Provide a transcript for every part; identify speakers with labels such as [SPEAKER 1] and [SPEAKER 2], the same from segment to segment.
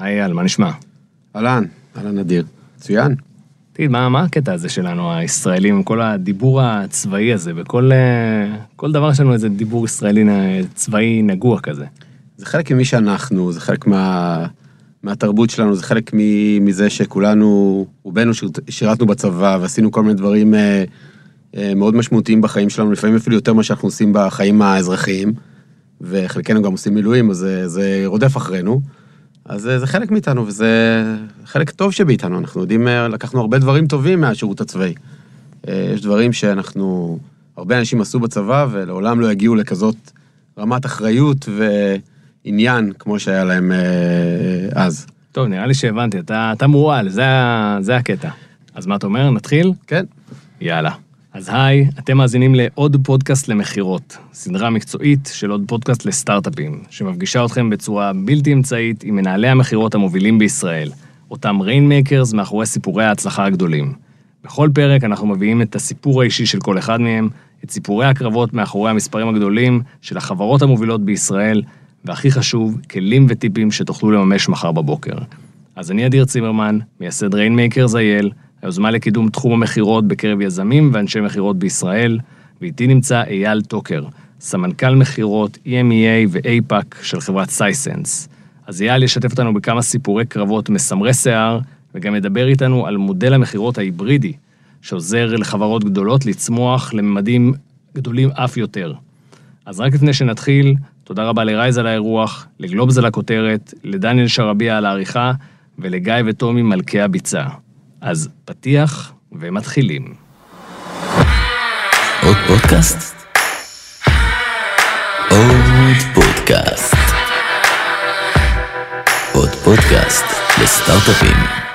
[SPEAKER 1] היי אייל, מה נשמע?
[SPEAKER 2] אהלן, אהלן נדיר. מצוין.
[SPEAKER 1] תגיד, מה, מה הקטע הזה שלנו, הישראלים, כל הדיבור הצבאי הזה, בכל אה, כל דבר יש לנו איזה דיבור ישראלי צבאי נגוע כזה.
[SPEAKER 2] זה חלק ממי שאנחנו, זה חלק מה, מהתרבות שלנו, זה חלק מזה שכולנו, רובנו שירת, שירתנו בצבא ועשינו כל מיני דברים אה, אה, מאוד משמעותיים בחיים שלנו, לפעמים אפילו יותר ממה שאנחנו עושים בחיים האזרחיים, וחלקנו גם עושים מילואים, אז זה, זה רודף אחרינו. אז זה, זה חלק מאיתנו, וזה חלק טוב שבאיתנו, אנחנו יודעים, אה, לקחנו הרבה דברים טובים מהשירות הצבאי. אה, יש דברים שאנחנו, הרבה אנשים עשו בצבא, ולעולם לא יגיעו לכזאת רמת אחריות ועניין כמו שהיה להם אה, אז.
[SPEAKER 1] טוב, נראה לי שהבנתי, אתה, אתה מורעל, זה, זה הקטע. אז מה אתה אומר, נתחיל?
[SPEAKER 2] כן.
[SPEAKER 1] יאללה. אז היי, אתם מאזינים לעוד פודקאסט למכירות, סדרה מקצועית של עוד פודקאסט לסטארט-אפים, שמפגישה אתכם בצורה בלתי אמצעית עם מנהלי המכירות המובילים בישראל, אותם rainmakers מאחורי סיפורי ההצלחה הגדולים. בכל פרק אנחנו מביאים את הסיפור האישי של כל אחד מהם, את סיפורי הקרבות מאחורי המספרים הגדולים של החברות המובילות בישראל, והכי חשוב, כלים וטיפים שתוכלו לממש מחר בבוקר. אז אני אדיר צימרמן, מייסד Rainmakers IL, היוזמה לקידום תחום המכירות בקרב יזמים ואנשי מכירות בישראל, ואיתי נמצא אייל טוקר, סמנכ"ל מכירות EMEA ו-APAC של חברת Sisense. אז אייל ישתף אותנו בכמה סיפורי קרבות מסמרי שיער, וגם ידבר איתנו על מודל המכירות ההיברידי, שעוזר לחברות גדולות לצמוח לממדים גדולים אף יותר. אז רק לפני שנתחיל, תודה רבה ל Rise על האירוח, לגלובס על הכותרת, לדניאל שרביע על העריכה, ולגיא וטומי מלכי הביצה. אז פתיח ומתחילים.
[SPEAKER 3] עוד פודקאסט? עוד פודקאסט. עוד פודקאסט לסטארט-אפים.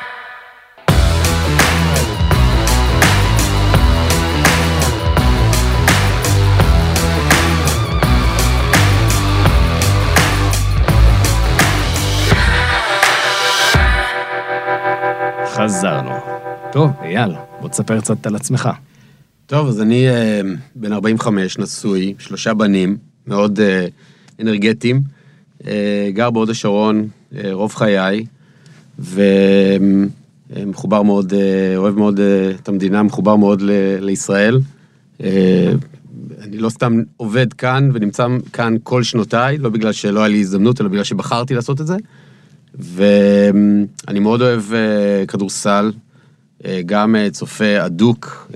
[SPEAKER 1] חזרנו. טוב, אייל, בוא תספר קצת על עצמך.
[SPEAKER 2] טוב, אז אני אה, בן 45, נשוי, שלושה בנים, מאוד אה, אנרגטיים, אה, גר בהוד השרון אה, רוב חיי, ומחובר מאוד, אה, אוהב מאוד אה, את המדינה, מחובר מאוד ל- לישראל. אה, אני לא סתם עובד כאן ונמצא כאן כל שנותיי, לא בגלל שלא היה לי הזדמנות, אלא בגלל שבחרתי לעשות את זה. ואני מאוד אוהב אה, כדורסל, אה, גם אה, צופה אדוק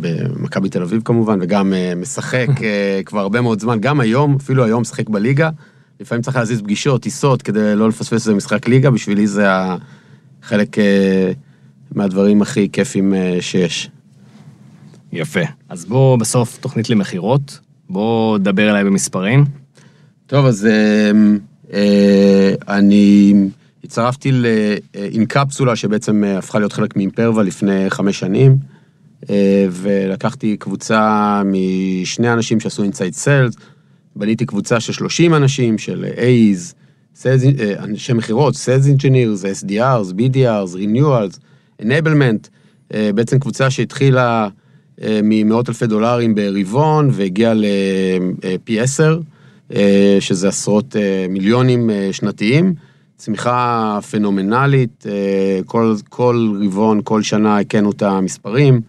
[SPEAKER 2] במכבי תל אביב כמובן, וגם משחק כבר הרבה מאוד זמן, גם היום, אפילו היום משחק בליגה. לפעמים צריך להזיז פגישות, טיסות, כדי לא לפספס איזה משחק ליגה, בשבילי זה חלק מהדברים הכי כיפים שיש.
[SPEAKER 1] יפה. אז בוא בסוף תוכנית למכירות, בוא דבר אליי במספרים.
[SPEAKER 2] טוב, אז אני הצטרפתי ל- אה, שבעצם אה, הפכה להיות חלק מאימפרווה לפני חמש שנים, אה, ולקחתי קבוצה משני אנשים שעשו אינסייד סיילס, בניתי קבוצה של 30 אנשים, של אה, אנשי מכירות, Sales Engineers, SDRs, BDRs, Renewals, Enablement, אה, בעצם קבוצה שהתחילה אה, ממאות אלפי דולרים ברבעון והגיעה לפי 10, אה, שזה עשרות אה, מיליונים אה, שנתיים. צמיחה פנומנלית, אה, כל, כל רבעון, כל שנה הכּינו את המספרים.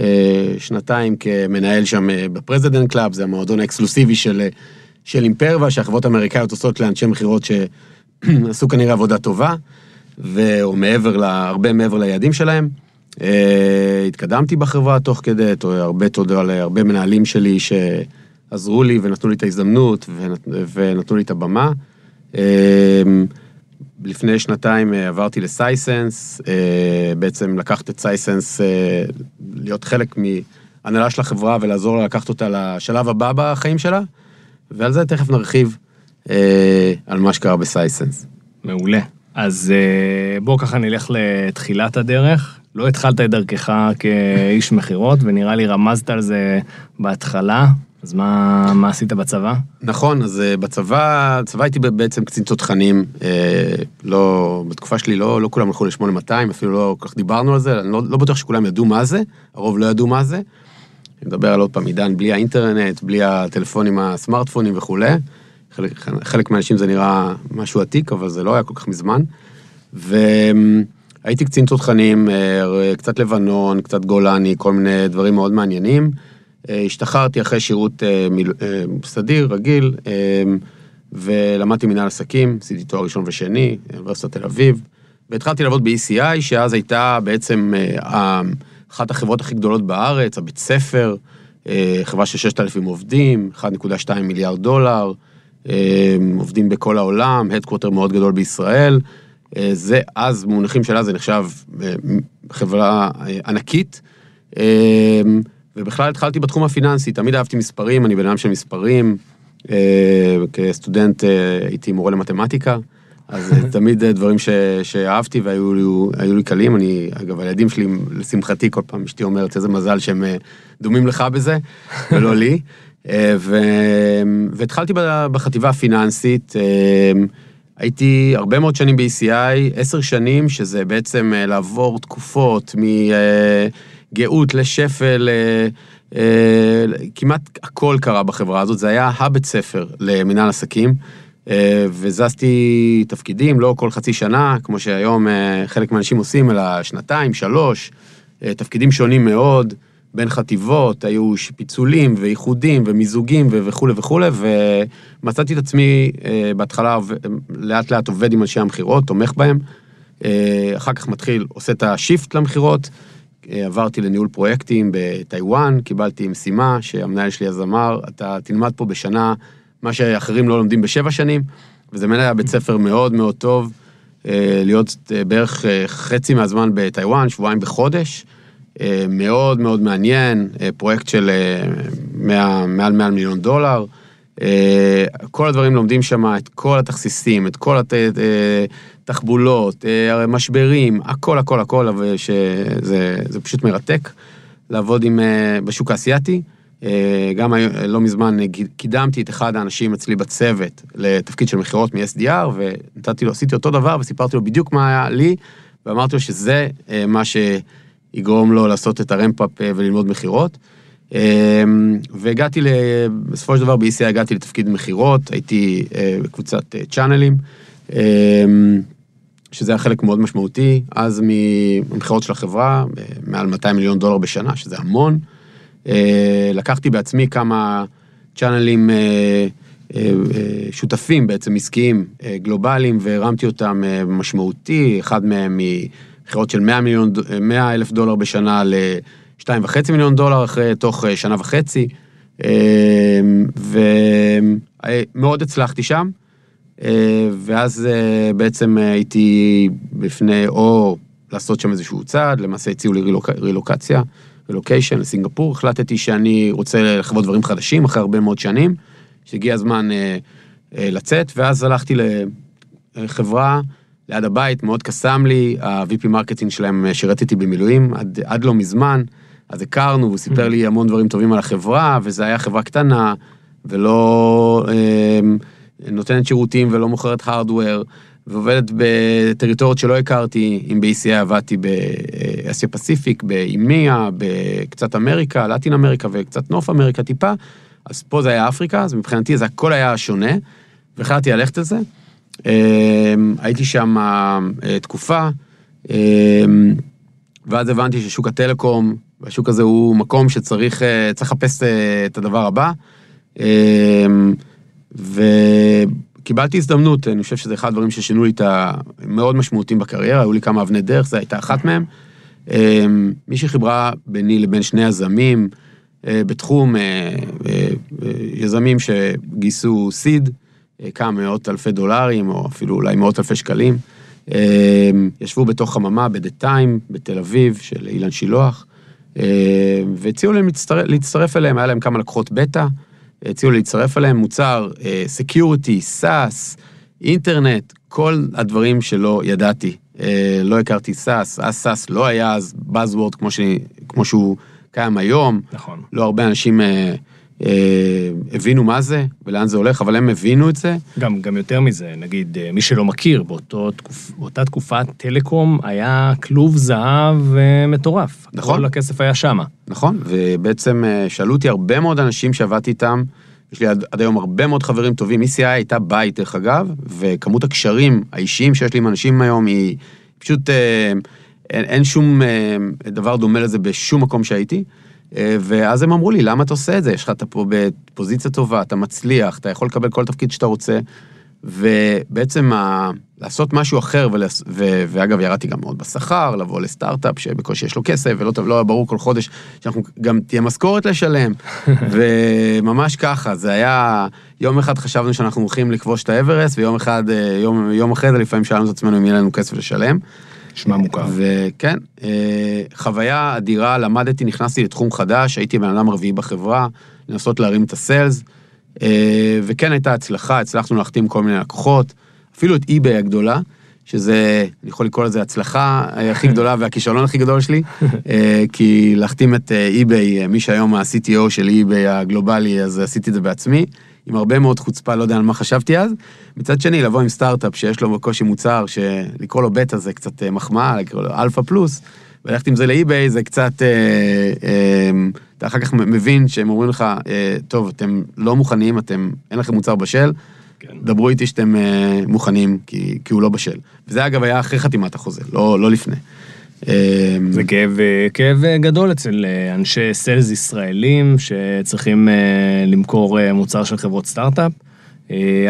[SPEAKER 2] אה, שנתיים כמנהל שם אה, ב President Club, זה המועדון האקסקלוסיבי של, אה, של Imperva, שהחברות האמריקאיות עושות לאנשי מכירות שעשו כנראה עבודה טובה, ו- או מעבר, לה, הרבה מעבר ליעדים שלהם. אה, התקדמתי בחברה תוך כדי, הרבה תודה להרבה מנהלים שלי שעזרו לי ונתנו לי את ההזדמנות ונת, ונתנו לי את הבמה. אה, לפני שנתיים אה, עברתי לסייסנס, אה, בעצם לקחת את סייסנס, להיות חלק מהנהלה של החברה ולעזור לה לקחת אותה לשלב הבא בחיים שלה, ועל זה תכף נרחיב על מה שקרה בסייסנס.
[SPEAKER 1] מעולה. אז אה, בוא ככה נלך לתחילת הדרך. לא התחלת את דרכך כאיש מכירות, ונראה לי רמזת על זה בהתחלה, אז מה, מה עשית בצבא?
[SPEAKER 2] נכון, אז אה, בצבא, בצבא הייתי בעצם קצין תותחנים, אה, לא, בתקופה שלי לא, לא כולם הלכו ל-8200, אפילו לא כל כך דיברנו על זה, אני לא, לא בטוח שכולם ידעו מה זה, הרוב לא ידעו מה זה. אני מדבר על עוד פעם עידן בלי האינטרנט, בלי הטלפונים הסמארטפונים וכולי. חלק, חלק מהאנשים זה נראה משהו עתיק, אבל זה לא היה כל כך מזמן. והייתי קצין תותחנים, אה, קצת לבנון, קצת גולני, כל מיני דברים מאוד מעניינים. אה, השתחררתי אחרי שירות אה, מיל... סדיר, רגיל, ולמדתי מנהל עסקים, עשיתי תואר ראשון ושני, אוניברסיטת תל אביב, והתחלתי לעבוד ב-ECI, שאז הייתה בעצם אחת החברות הכי גדולות בארץ, הבית ספר, חברה של 6,000 עובדים, 1.2 מיליארד דולר, עובדים בכל העולם, הדקווטר מאוד גדול בישראל. אה, זה אז, במונחים שלה זה נחשב אה, חברה אה, ענקית. ובכלל התחלתי בתחום הפיננסי, תמיד אהבתי מספרים, אני בן אדם של מספרים. כסטודנט הייתי מורה למתמטיקה, אז תמיד דברים ש, שאהבתי והיו לי, לי קלים. אני, אגב, הילדים שלי, לשמחתי, כל פעם אשתי אומרת, איזה מזל שהם דומים לך בזה, ולא לי. ו... והתחלתי בחטיבה הפיננסית. הייתי הרבה מאוד שנים ב-ECI, עשר שנים, שזה בעצם אה, לעבור תקופות מגאות לשפל, אה, אה, כמעט הכל קרה בחברה הזאת, זה היה הבית ספר למנהל עסקים, וזזתי תפקידים, לא כל חצי שנה, כמו שהיום חלק מהאנשים עושים, אלא שנתיים, שלוש, תפקידים שונים מאוד. בין חטיבות, היו פיצולים ואיחודים ומיזוגים וכולי וכולי, ומצאתי את עצמי אה, בהתחלה לאט לאט עובד עם אנשי המכירות, תומך בהם, אה, אחר כך מתחיל, עושה את השיפט למכירות, אה, עברתי לניהול פרויקטים בטיוואן, קיבלתי משימה שהמנהל שלי אז אמר, אתה תלמד פה בשנה מה שאחרים לא לומדים בשבע שנים, וזה באמת היה בית ספר מאוד מאוד טוב, להיות בערך חצי מהזמן בטיוואן, שבועיים בחודש. אה, מאוד מאוד מעניין, אה, פרויקט של 100, אה, מעל 100 מיליון דולר. כל הדברים לומדים שם, את כל התכסיסים, את כל התחבולות, משברים, הכל, הכל, הכל, שזה פשוט מרתק לעבוד עם, בשוק האסייתי. גם לא מזמן קידמתי את אחד האנשים אצלי בצוות לתפקיד של מכירות מ-SDR, ונתתי לו, עשיתי אותו דבר וסיפרתי לו בדיוק מה היה לי, ואמרתי לו שזה מה ש... יגרום לו לעשות את הרמפאפ אה, וללמוד מכירות. אה, והגעתי, בסופו של דבר ב-ECI הגעתי לתפקיד מכירות, הייתי אה, בקבוצת צ'אנלים, שזה היה חלק מאוד משמעותי, אז ממכירות של החברה, מעל 200 מיליון דולר בשנה, שזה המון. לקחתי בעצמי כמה צ'אנלים שותפים בעצם עסקיים גלובליים והרמתי אותם משמעותי, אחד מהם מכירות של 100 מיליון, 100 אלף דולר בשנה ל-2.5 מיליון דולר אחרי, תוך אה, שנה וחצי. אה, ומאוד הצלחתי שם, אה, ואז בעצם הייתי בפני או לעשות שם איזשהו צעד, למעשה הציעו לי רילוק, רילוקציה, רילוקיישן לסינגפור, החלטתי שאני רוצה לחוות דברים חדשים אחרי הרבה מאוד שנים, שהגיע הזמן לצאת, ואז הלכתי לחברה ליד הבית, מאוד קסם לי, ה-VP marketing שלהם שירת איתי במילואים עד, עד לא מזמן, אז הכרנו, והוא סיפר לי המון דברים טובים על החברה, וזו הייתה חברה קטנה, ולא אה, נותנת שירותים ולא מוכרת hardware, ועובדת בטריטוריות שלא הכרתי, אם ב-ECI עבדתי ב Asia Pacific, ב EMEA, בקצת אמריקה, Latin America וקצת North America טיפה, אז פה זה היה אפריקה, אז מבחינתי זה הכל היה שונה, והחלטתי ללכת על זה. אמ, הייתי שם אה, תקופה, אמ, ואז הבנתי ששוק הטלקום, והשוק הזה הוא מקום שצריך אה, לחפש אה, את הדבר הבא. אמ, וקיבלתי הזדמנות, אני חושב שזה אחד הדברים ששינו לי את המאוד משמעותיים בקריירה, היו לי כמה אבני דרך, זו הייתה אחת מהם. מי שחיברה ביני לבין שני יזמים בתחום יזמים שגייסו סיד, אה, כמה מאות אלפי דולרים, או אפילו אולי מאות אלפי שקלים. אה, ישבו בתוך חממה Time בתל אביב, של אילן שילוח, אה, והציעו להם להצטרף אליהם, היה להם כמה לקוחות בטא, הציעו להצטרף אליהם מוצר, Security, SaaS, אינטרנט, כל הדברים שלא ידעתי. לא הכרתי SaaS, אז SaaS לא היה אז Buzzword כמו, ש... כמו שהוא קיים היום.
[SPEAKER 1] נכון.
[SPEAKER 2] לא הרבה אנשים אה, הבינו מה זה ולאן זה הולך, אבל הם הבינו את זה.
[SPEAKER 1] גם, גם יותר מזה, נגיד, אה, מי שלא מכיר, באותו תקופ, באותה תקופה טלקום היה כלוב זהב אה, מטורף.
[SPEAKER 2] נכון.
[SPEAKER 1] כל הכסף היה שמה.
[SPEAKER 2] נכון, ובעצם שאלו אותי הרבה מאוד אנשים שעבדתי איתם, יש לי עד, עד היום הרבה מאוד חברים טובים. ECI הייתה בית, דרך אגב, וכמות הקשרים האישיים שיש לי עם אנשים היום היא פשוט, אה, אין, אין שום אה, דבר דומה לזה בשום מקום שהייתי. אה, ואז הם אמרו לי, למה אתה עושה את זה? יש לך, אתה פה בפוזיציה טובה, אתה מצליח, אתה יכול לקבל כל תפקיד שאתה רוצה. ובעצם ה... לעשות משהו אחר, ולס... ו... ואגב, ירדתי גם מאוד בשכר, לבוא לסטארט-אפ שבקושי יש לו כסף, ולא לא היה ברור כל חודש שאנחנו גם תהיה משכורת לשלם, וממש ככה, זה היה, יום אחד חשבנו שאנחנו הולכים לכבוש את האברסט, ויום אחד, אה, יום, יום אחרי זה לפעמים שאלנו את עצמנו אם יהיה לנו כסף לשלם.
[SPEAKER 1] נשמע מוכר.
[SPEAKER 2] וכן, אה, חוויה אדירה, למדתי, נכנסתי לתחום חדש, הייתי בן אדם רביעי בחברה, לנסות להרים את ה sales, אה, וכן הייתה הצלחה, הצלחנו להחתים כל מיני לקוחות, אפילו את eBay הגדולה, שזה, אני יכול לקרוא לזה הצלחה הכי גדולה והכישלון הכי גדול שלי, אה, כי להחתים את eBay, מי שהיום ה-CTO של eBay הגלובלי, אז עשיתי את זה בעצמי, עם הרבה מאוד חוצפה, לא יודע על מה חשבתי אז. מצד שני, לבוא עם סטארט-אפ שיש לו בקושי מוצר, שלקרוא לו בטא זה קצת מחמאה, לקרוא לו אלפא פלוס, וללכת עם זה ל eBay זה קצת, אה, אה, אתה אחר כך מבין שהם אומרים לך, אה, טוב, אתם לא מוכנים, אתם, אין לכם מוצר בשל, כן. דברו איתי שאתם אה, מוכנים, כי, כי הוא לא בשל. וזה אגב היה אחרי חתימת החוזה, לא, לא לפני.
[SPEAKER 1] אה, זה כאב, כאב גדול אצל אה, אנשי sales ישראלים שצריכים אה, למכור מוצר של חברות סטארט-אפ.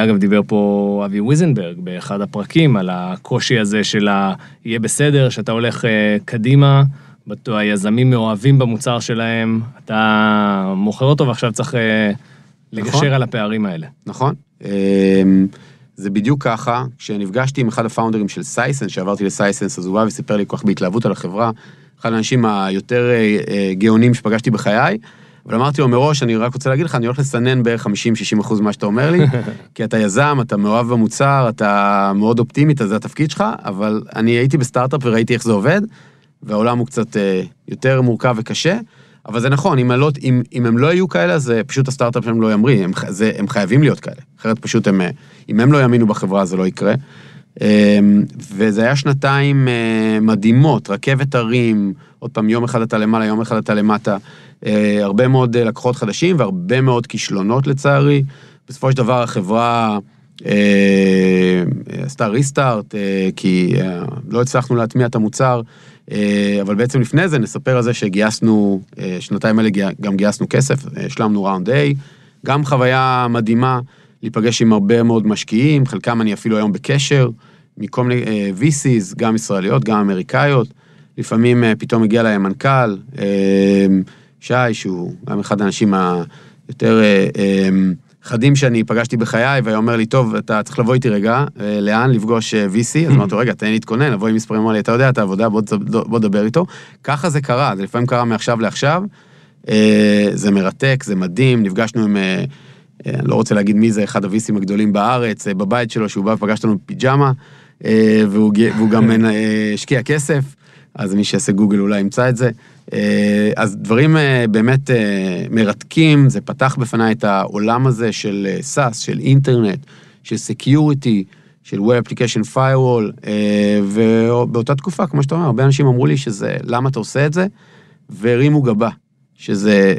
[SPEAKER 1] אגב, דיבר פה אבי ויזנברג באחד הפרקים על הקושי הזה של ה... יהיה בסדר, שאתה הולך קדימה, היזמים מאוהבים במוצר שלהם, אתה מוכר אותו ועכשיו צריך לגשר נכון. על הפערים האלה.
[SPEAKER 2] נכון. זה בדיוק ככה, כשנפגשתי עם אחד הפאונדרים של סייסנס, שעברתי לסייסנס, אז הוא בא וסיפר לי כל כך בהתלהבות על החברה, אחד האנשים היותר אה, אה, גאונים שפגשתי בחיי, אבל אמרתי לו מראש, אני רק רוצה להגיד לך, אני הולך לסנן בערך 50-60 אחוז ממה שאתה אומר לי, כי אתה יזם, אתה מאוהב במוצר, אתה מאוד אופטימי, זה התפקיד שלך, אבל אני הייתי בסטארט-אפ וראיתי איך זה עובד, והעולם הוא קצת אה, יותר מורכב וקשה. אבל זה נכון, אם, לא, אם, אם הם לא יהיו כאלה, אז פשוט הסטארט-אפ שלהם לא ימריא, הם, זה, הם חייבים להיות כאלה. אחרת פשוט הם, אם הם לא יאמינו בחברה, זה לא יקרה. אמ, וזה היה שנתיים אה, מדהימות, רכבת הרים, עוד פעם, יום אחד אתה למעלה, יום אחד אתה למטה, אה, הרבה מאוד לקוחות חדשים והרבה מאוד כישלונות לצערי. בסופו של דבר החברה אה, עשתה ריסטארט, כי לא הצלחנו להטמיע את המוצר. אה, אבל בעצם לפני זה נספר על זה שגייסנו, אה, שנתיים האלה גם גייסנו כסף, השלמנו ראונד A, גם חוויה מדהימה להיפגש עם הרבה מאוד משקיעים, חלקם אני אפילו היום בקשר, מכל מיני אה, VCs, גם ישראליות, גם אמריקאיות, לפעמים פתאום הגיע להם מנכ"ל, שי, שהוא גם אחד האנשים היותר... חדים שאני פגשתי בחיי, והיה אומר לי, טוב, אתה צריך לבוא איתי רגע, אה, לאן? לפגוש אה, VC? אז אמרתי לו, רגע, תן לי להתכונן, לבוא עם מספרים, אמר לי, אתה יודע את העבודה, בוא, בוא דבר איתו. ככה זה קרה, זה לפעמים קרה מעכשיו לעכשיו. אה, זה מרתק, זה מדהים, נפגשנו עם, אני לא רוצה להגיד מי זה, אחד ה VCים הגדולים בארץ, בבית שלו, שהוא בא ופגש אותנו בפיג'מה, והוא, והוא גם השקיע כסף, אז מי שיעשה גוגל אולי ימצא את זה. אה, אז דברים אה, באמת אה, מרתקים, זה פתח בפניי את העולם הזה של SaaS, של אינטרנט, של security, של Web Application Firewall, ובאותה תקופה, כמו שאתה אומר, הרבה אנשים אמרו לי שזה, למה אתה עושה את זה? והרימו גבה, שזה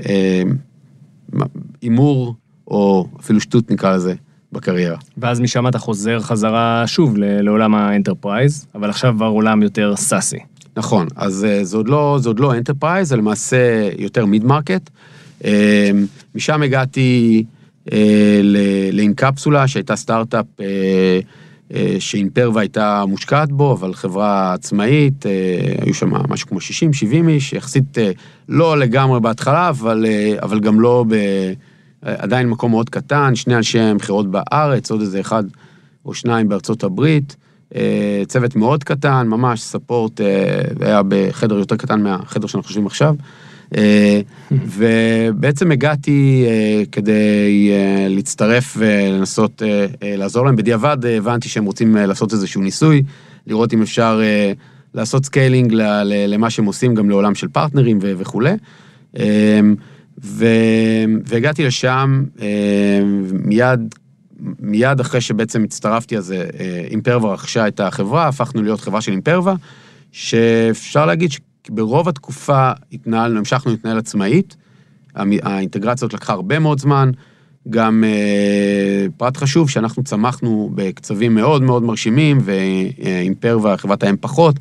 [SPEAKER 2] הימור, או אפילו שטות נקרא לזה, בקריירה.
[SPEAKER 1] ואז משם אתה חוזר חזרה שוב לעולם ה enterprise, אבל עכשיו כבר עולם יותר SaaSי.
[SPEAKER 2] נכון, אז אה, זה עוד לא, זה עוד לא enterprise, זה למעשה יותר mid market. אה, משם הגעתי אה, ל Incapsula, שהייתה סטארט-אפ ש Imperva הייתה מושקעת בו, אבל חברה עצמאית, היו שם משהו כמו 60-70 איש, יחסית לא לגמרי בהתחלה, אבל, אבל גם לא ב... עדיין מקום מאוד קטן, שני אנשי מכירות בארץ, עוד איזה אחד או שניים בארצות הברית. אה, צוות מאוד קטן, ממש ספורט, אה, היה בחדר יותר קטן מהחדר שאנחנו חושבים עכשיו. אה, ובעצם הגעתי כדי להצטרף ולנסות לעזור להם. בדיעבד הבנתי שהם רוצים לעשות איזשהו ניסוי, לראות אם אפשר לעשות scaling למה שהם עושים גם לעולם של פרטנרים וכולי. והגעתי לשם, מיד מיד אחרי שבעצם הצטרפתי, אז אה, אימפרבה רכשה את החברה, הפכנו להיות חברה של אימפרבה, שאפשר להגיד שברוב התקופה התנהלנו, המשכנו להתנהל עצמאית, האינטגרציה הזאת לקחה הרבה מאוד זמן, גם אה, פרט חשוב, שאנחנו צמחנו בקצבים מאוד מאוד מרשימים, ואימפרבה חברת האם פחות,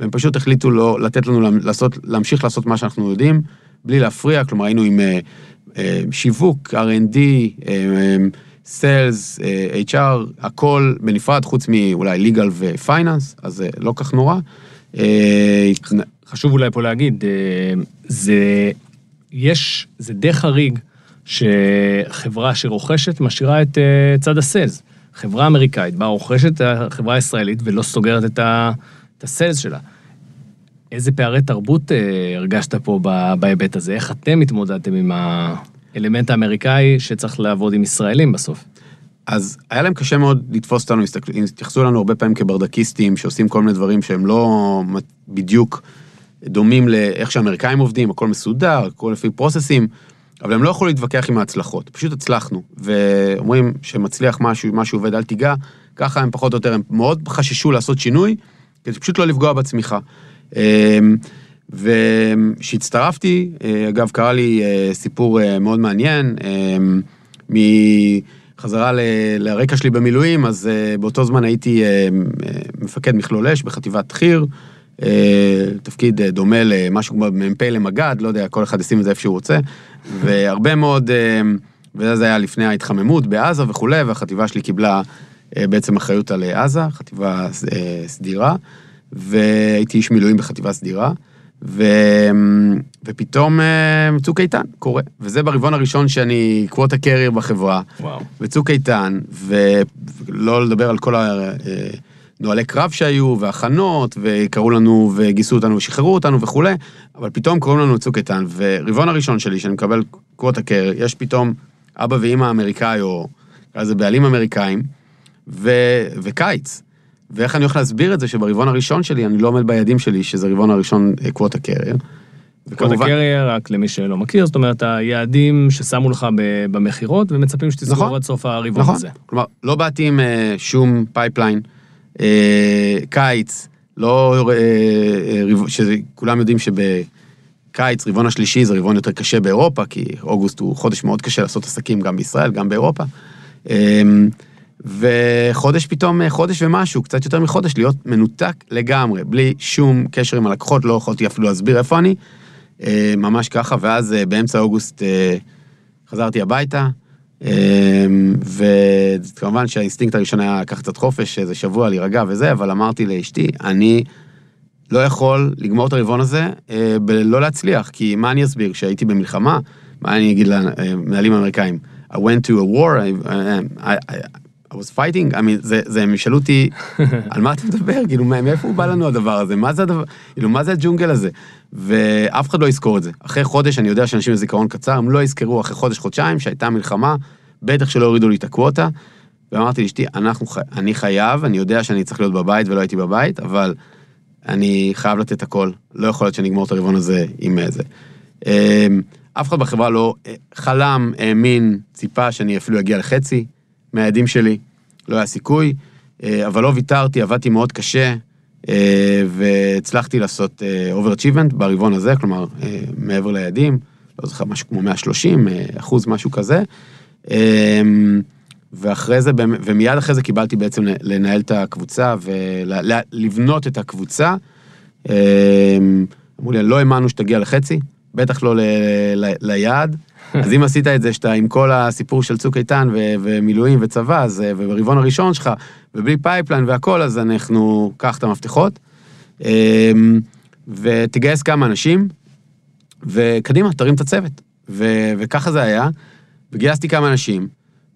[SPEAKER 2] והם פשוט החליטו לא, לתת לנו לעשות, להמשיך לעשות מה שאנחנו יודעים, בלי להפריע, כלומר היינו עם אה, אה, שיווק, R&D, sales, HR, הכל בנפרד, חוץ מאולי legal ו finance, אז זה לא כך נורא. אה,
[SPEAKER 1] חשוב אולי פה להגיד, אה, זה, יש, זה די חריג שחברה שרוכשת משאירה את אה, צד ה sales. חברה אמריקאית באה רוכשת את החברה הישראלית ולא סוגרת את, ה, הסיילס שלה. איזה פערי תרבות הרגשת פה בהיבט הזה? איך אתם התמודדתם עם האלמנט האמריקאי שצריך לעבוד עם ישראלים בסוף?
[SPEAKER 2] אז היה להם קשה מאוד לתפוס אותנו, התייחסו אלינו הרבה פעמים כברדקיסטים, שעושים כל מיני דברים שהם לא בדיוק דומים לאיך שהאמריקאים עובדים, הכל מסודר, הכל לפי פרוססים, אבל הם לא יכולו להתווכח עם ההצלחות, פשוט הצלחנו. ואומרים שמצליח משהו, משהו עובד, אל תיגע, ככה הם פחות או יותר, הם מאוד חששו לעשות שינוי, כדי פשוט לא לפגוע בצמיחה. וכשהצטרפתי, אה, אגב, קרה לי אה, סיפור אה, מאוד מעניין, אמ, מ... חזרה ל, לרקע שלי במילואים, אז באותו זמן הייתי מפקד מכלול אש בחטיבת חי"ר, תפקיד דומה למשהו כמו מ"פ למג"ד, לא יודע, כל אחד ישים את זה איפה שהוא רוצה, והרבה מאוד, וזה היה לפני ההתחממות בעזה וכולי, והחטיבה שלי קיבלה בעצם אחריות על עזה, חטיבה סדירה, והייתי איש מילואים בחטיבה סדירה. ו... ופתאום אה, צוק איתן קורה, וזה ברבעון הראשון שאני קווטה קרייר בחברה.
[SPEAKER 1] וואו.
[SPEAKER 2] וצוק איתן, ולא לדבר על כל הנוהלי קרב שהיו, והכנות, וקראו לנו, וגייסו אותנו ושחררו אותנו וכולי, אבל פתאום קוראים לנו צוק איתן, ורבעון הראשון שלי, שאני מקבל quota carrier, יש פתאום אבא ואימא אמריקאי, או איזה בעלים אמריקאים, ו... וקיץ. ואיך אני הולך להסביר את זה שברבעון הראשון שלי אני לא עומד ביעדים שלי, שזה רבעון הראשון קווטה קרייר.
[SPEAKER 1] קווטה קרייר, רק למי שלא מכיר, זאת אומרת, היעדים ששמו לך במכירות ומצפים שתסגור נכון, עד סוף הרבעון
[SPEAKER 2] נכון.
[SPEAKER 1] הזה.
[SPEAKER 2] כלומר, לא באתי עם uh, שום pipeline, uh, קיץ, לא, שכולם יודעים שבקיץ, רבעון השלישי זה רבעון יותר קשה באירופה, כי אוגוסט הוא חודש מאוד קשה לעשות עסקים גם בישראל, גם באירופה. Uh, וחודש פתאום, חודש ומשהו, קצת יותר מחודש, להיות מנותק לגמרי, בלי שום קשר עם הלקוחות, לא יכולתי אפילו להסביר איפה אני, אה, ממש ככה, ואז אה, באמצע אוגוסט אה, חזרתי הביתה, וכמובן שהאינסטינקט הראשון היה לקחת קצת חופש, איזה שבוע להירגע וזה, אבל אמרתי לאשתי, אני לא יכול לגמור את הרבעון הזה בלא להצליח, כי מה אני אסביר, כשהייתי במלחמה, מה אני אגיד למנהלים האמריקאים? I went to a war, I, I, I, I was fighting, I mean, זה, זה, הם ישאלו אותי, על מה אתה מדבר? כאילו, מאיפה הוא בא לנו הדבר הזה? מה זה הדבר, כאילו, מה זה הג'ונגל הזה? ואף אחד לא יזכור את זה. אחרי חודש, אני יודע שאנשים בזיכרון קצר, הם לא יזכרו אחרי חודש, חודשיים, שהייתה מלחמה, בטח שלא הורידו לי את הקווטה. ואמרתי לאשתי, אני חייב, אני יודע שאני צריך להיות בבית ולא הייתי בבית, אבל אני חייב לתת הכל. לא יכול להיות שאני אגמור את הרבעון הזה עם זה. אמ, אף אחד בחברה לא אה, חלם, האמין, ציפה שאני אפילו אגיע לחצי. מהיעדים שלי, לא היה סיכוי, אה, אבל לא ויתרתי, עבדתי מאוד קשה, אה, והצלחתי לעשות over-achievement ברבעון הזה, כלומר, אה, מעבר ליעדים, לא זוכר, משהו כמו 130 אחוז, משהו כזה. ואחרי זה, ומיד אחרי זה קיבלתי בעצם לנהל את הקבוצה ולבנות את הקבוצה. אמרו לי, לא האמנו שתגיע לחצי, בטח לא ליעד. אז אם עשית את זה שאתה עם כל הסיפור של צוק איתן ו- ומילואים וצבא, אז, אה, וברבעון הראשון שלך, ובלי pipeline והכל, אז אנחנו, קח את המפתחות, אמ, ותגייס כמה אנשים, וקדימה, תרים את הצוות. ו- וככה זה היה, וגייסתי כמה אנשים,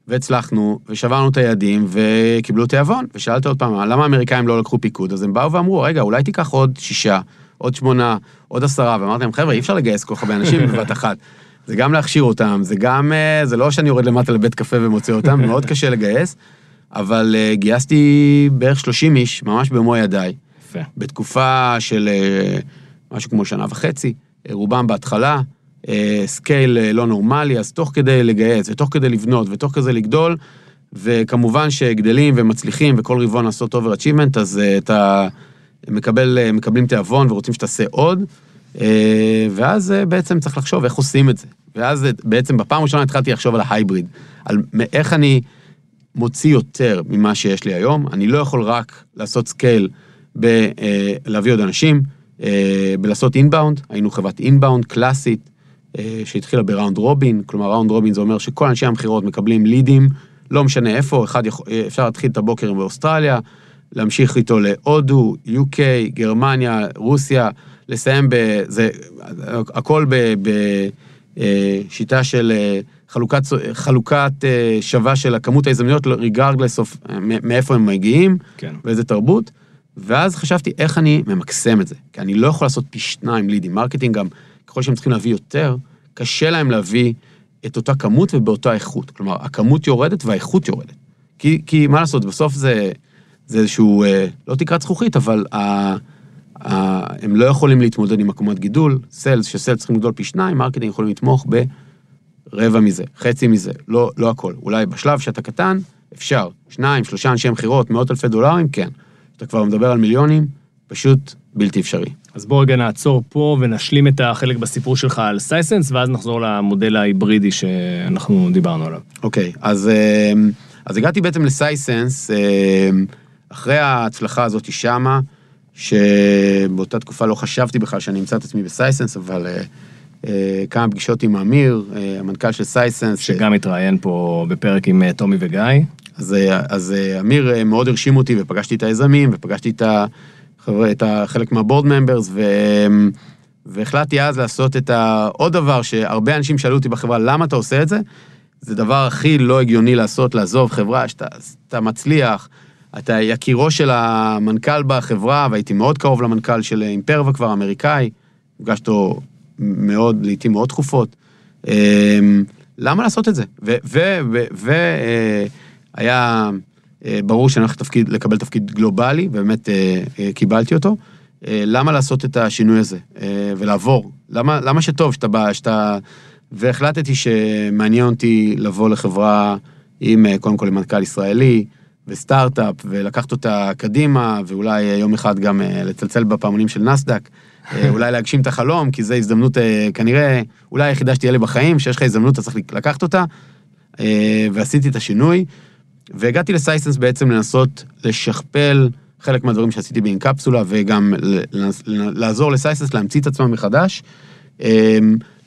[SPEAKER 2] והצלחנו, ושברנו את היעדים, וקיבלו תיאבון. ושאלת עוד פעם, למה האמריקאים לא לקחו פיקוד? אז הם באו ואמרו, רגע, אולי תיקח עוד שישה, עוד שמונה, עוד עשרה, ואמרתי להם, חבר'ה, אי אפשר לגייס כל כך הרבה אנשים בבת אחת. זה גם להכשיר אותם, זה גם, אה, זה לא שאני יורד למטה לבית קפה ומוצא אותם, מאוד קשה לגייס, אבל uh, גייסתי בערך 30 איש, ממש במו ידיי.
[SPEAKER 1] יפה.
[SPEAKER 2] בתקופה של uh, משהו כמו שנה וחצי, רובם בהתחלה, scale לא נורמלי, אז תוך כדי לגייס, ותוך כדי לבנות, ותוך כדי לגדול, וכמובן שגדלים ומצליחים, וכל רבעון לעשות over achievement, אז אתה מקבל, מקבלים תיאבון ורוצים שתעשה עוד. אה, ואז אה, בעצם צריך לחשוב איך עושים את זה. ואז אה, בעצם בפעם הראשונה התחלתי לחשוב על ה hybrid, על איך אני מוציא יותר ממה שיש לי היום. אני לא יכול רק לעשות scale בלהביא עוד אנשים, בלעשות inbound, היינו חברת inbound קלאסית, שהתחילה ב round robin, כלומר round robin זה אומר שכל אנשי המכירות מקבלים לידים, לא משנה איפה, אחד יכול, אפשר להתחיל את הבוקר באוסטרליה, להמשיך איתו להודו, UK, גרמניה, רוסיה, לסיים בזה, הכל בשיטה של אה, חלוקת, חלוקת אה, שווה של הכמות ההזדמנויות, regardless of מאיפה הם מגיעים,
[SPEAKER 1] כן.
[SPEAKER 2] ואיזה תרבות. ואז חשבתי איך אני ממקסם את זה, כי אני לא יכול לעשות פי שניים לידים. marketing גם, ככל שהם צריכים להביא יותר, קשה להם להביא את אותה כמות ובאותה איכות. כלומר, הכמות יורדת והאיכות יורדת. כי, כי מה לעשות, בסוף זה, זה איזשהו, אה, לא תקרת זכוכית, אבל ה, הם לא יכולים להתמודד עם עקומת גידול. sales, ש sales צריכים לגדול פי שניים, marketing יכולים לתמוך ברבע מזה, חצי מזה, לא, לא הכל. אולי בשלב שאתה קטן, אפשר. שניים, שלושה אנשי מכירות, מאות אלפי דולרים, כן. אתה כבר מדבר על מיליונים, פשוט בלתי אפשרי.
[SPEAKER 1] אז בוא רגע נעצור פה ונשלים את החלק בסיפור שלך על סייסנס, ואז נחזור למודל ההיברידי שאנחנו דיברנו עליו.
[SPEAKER 2] אוקיי, אז, אה, אז הגעתי בעצם לסייסנס, אה, אחרי ההצלחה הזאת שמה, שבאותה תקופה לא חשבתי בכלל שאני אמצא את עצמי בסייסנס, אבל אה, אה, כמה פגישות עם אמיר, אה, המנכ"ל של סייסנס.
[SPEAKER 1] שגם התראיין פה בפרק עם טומי וגיא.
[SPEAKER 2] אז, אז אמיר מאוד הרשים אותי, ופגשתי את היזמים, ופגשתי את, החבר, את החלק מהבורד ממברס, ו... והחלטתי אז לעשות את העוד דבר שהרבה אנשים שאלו אותי בחברה, למה אתה עושה את זה? זה דבר הכי לא הגיוני לעשות, לעזוב חברה שאתה אתה מצליח, אתה יקירו של המנכ"ל בחברה, והייתי מאוד קרוב למנכ"ל של אימפרווה כבר, אמריקאי, נפגש אותו מאוד, לעיתים מאוד תכופות. אמ, למה לעשות את זה? והיה אה, ברור שאני הולך לתפקיד, לקבל תפקיד גלובלי, ובאמת אה, אה, קיבלתי אותו. למה לעשות את השינוי הזה ולעבור? למה, למה שטוב שאתה בא, שאתה... והחלטתי שמעניין אותי לבוא לחברה עם, קודם כל, עם מנכ"ל ישראלי וסטארט-אפ, ולקחת אותה קדימה, ואולי יום אחד גם לצלצל בפעמונים של נסדק, אולי להגשים את החלום, כי זו הזדמנות כנראה, אולי היחידה שתהיה לי בחיים, שיש לך הזדמנות, אתה צריך לקחת אותה, ועשיתי את השינוי. והגעתי לסייסנס בעצם לנסות לשכפל חלק מהדברים שעשיתי באינקפסולה, וגם לעזור לסייסנס להמציא את עצמם מחדש.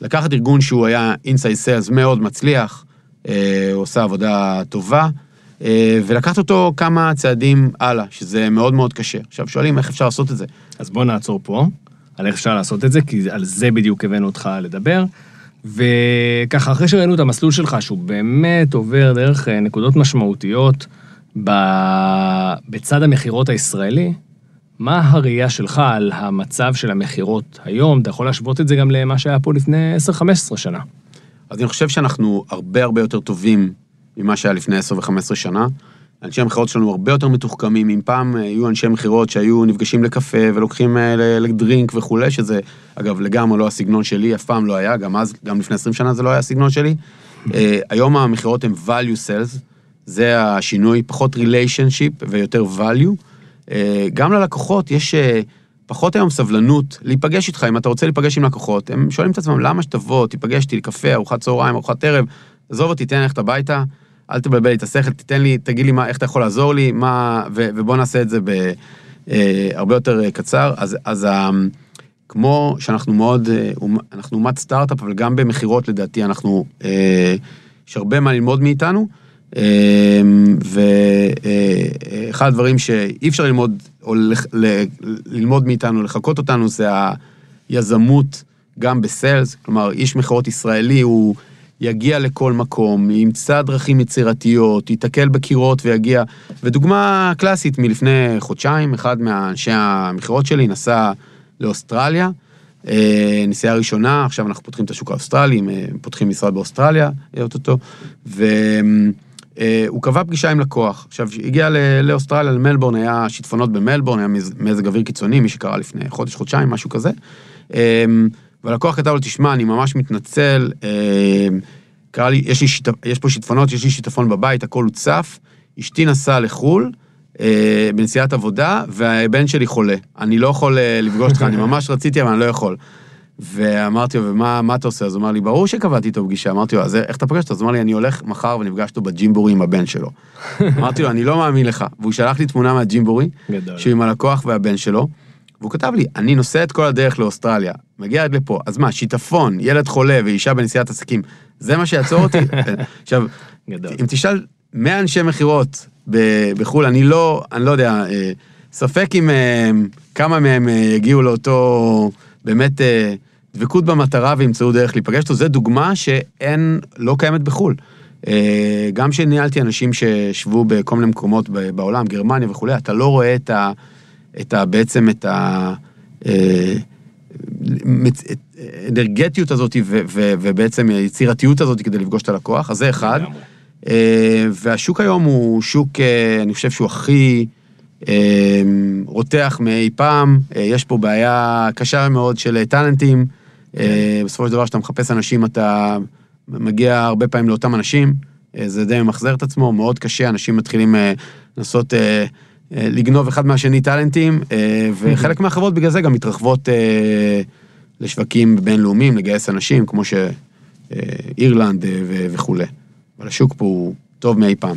[SPEAKER 2] לקחת ארגון שהוא היה אינסייד סיילס מאוד מצליח, אה, הוא עושה עבודה טובה, אה, ולקחת אותו כמה צעדים הלאה, שזה מאוד מאוד קשה. עכשיו, שואלים איך אפשר לעשות את זה.
[SPEAKER 1] אז בוא נעצור פה, על איך אפשר לעשות את זה, כי על זה בדיוק הבאנו אותך לדבר. וככה, אחרי שראינו את המסלול שלך, שהוא באמת עובר דרך אה, נקודות משמעותיות בצד המכירות הישראלי, מה הראייה שלך על המצב של המכירות היום? אתה יכול להשוות את זה גם למה שהיה פה לפני 10-15 שנה.
[SPEAKER 2] אז אני חושב שאנחנו הרבה הרבה יותר טובים ממה שהיה לפני 10 ו-15 שנה. אנשי המכירות שלנו הרבה יותר מתוחכמים, אם פעם אה, היו אנשי מכירות שהיו נפגשים לקפה ולוקחים אה, לדרינק וכולי, שזה אגב לגמרי לא הסגנון שלי, אף פעם לא היה, גם אז, גם לפני 20 שנה זה לא היה הסגנון שלי. אה, היום המכירות הן value sales, זה השינוי, פחות relationship ויותר value. גם ללקוחות יש פחות היום סבלנות להיפגש איתך, אם אתה רוצה להיפגש עם לקוחות, הם שואלים את עצמם, למה שתבוא, תיפגש איתי לקפה, ארוחת צהריים, ארוחת ערב, עזוב אותי, תן ללכת הביתה. אל תבלבל לי את השכל, תיתן לי, תגיד לי מה, איך אתה יכול לעזור לי, מה, ו, ובוא נעשה את זה בהרבה אה, יותר אה, קצר. אז, אז אה, כמו שאנחנו מאוד, אנחנו אומת סטארט-אפ, אבל גם במכירות לדעתי אנחנו, יש הרבה מה ללמוד מאיתנו. ואחד הדברים שאי אפשר ללמוד, או ל, ל, ללמוד מאיתנו, לחקות אותנו, זה היזמות גם ב sales. כלומר, איש מכירות ישראלי הוא... יגיע לכל מקום, ימצא דרכים יצירתיות, ייתקל בקירות ויגיע. ודוגמה קלאסית מלפני חודשיים, אחד מאנשי המכירות שלי נסע לאוסטרליה, אה, נסיעה ראשונה, עכשיו אנחנו פותחים את השוק האוסטרלי, אה, פותחים משרד באוסטרליה, אוטוטו, והוא אה, קבע פגישה עם לקוח. עכשיו, הגיע לאוסטרליה, למלבורן, היה שיטפונות במלבורן, היה מזג אוויר קיצוני, מי שקרה לפני חודש, חודשיים, משהו כזה. והלקוח כתב לו, תשמע, אני ממש מתנצל, אה, קרא לי, יש, לי שיט, יש פה שיטפונות, יש לי שיטפון בבית, הכל הוצף, אשתי נסעה לחו"ל, אה, בנסיעת עבודה, והבן שלי חולה. אני לא יכול אה, לפגוש אותך, אני ממש רציתי, אבל אני לא יכול. ואמרתי לו, ומה מה אתה עושה? אז הוא אמר לי, ברור שקבעתי איתו פגישה. אמרתי לו, אז איך אתה פוגש אותו? אז הוא אמר לי, אני הולך מחר ונפגש אותו בג'ימבורי עם הבן שלו. אמרתי לו, אני לא מאמין לך. והוא שלח לי תמונה מהג'ימבורי. שהוא עם הלקוח והבן שלו, והוא כתב לי, אני נוסע את כל הדרך לאוסטרליה, מגיע עד לפה, אז מה, שיטפון, ילד חולה ואישה בנסיעת עסקים, זה מה שיעצור אותי? עכשיו,
[SPEAKER 1] גדול.
[SPEAKER 2] אם תשאל 100 אנשי מכירות בחו"ל, אני לא, אני לא יודע, אה, ספק אם אה, כמה מהם אה, יגיעו לאותו, באמת, דבקות במטרה וימצאו דרך להיפגש איתו, זו דוגמה שאין, לא קיימת בחו"ל. גם כשניהלתי אנשים שישבו בכל מיני מקומות בעולם, גרמניה וכולי, אתה לא רואה את ה... את ה... בעצם את ה... אה, האנרגטיות הזאת ו- ו- ובעצם היצירתיות הזאת כדי לפגוש את הלקוח, אז זה אחד. אה, והשוק היום הוא שוק, אה, אני חושב שהוא הכי אה, רותח מאי פעם. אה, יש פה בעיה קשה מאוד של טאלנטים. אה, בסופו של דבר, כשאתה מחפש אנשים, אתה מגיע הרבה פעמים לאותם אנשים. אה, זה די ממחזר את עצמו, מאוד קשה, אנשים מתחילים אה, לנסות אה, אה, לגנוב אחד מהשני טאלנטים, אה, וחלק מהחברות בגלל זה גם מתרחבות אה, לשווקים בינלאומיים, לגייס אנשים, כמו שאירלנד וכולי. אבל השוק פה הוא טוב מאי פעם.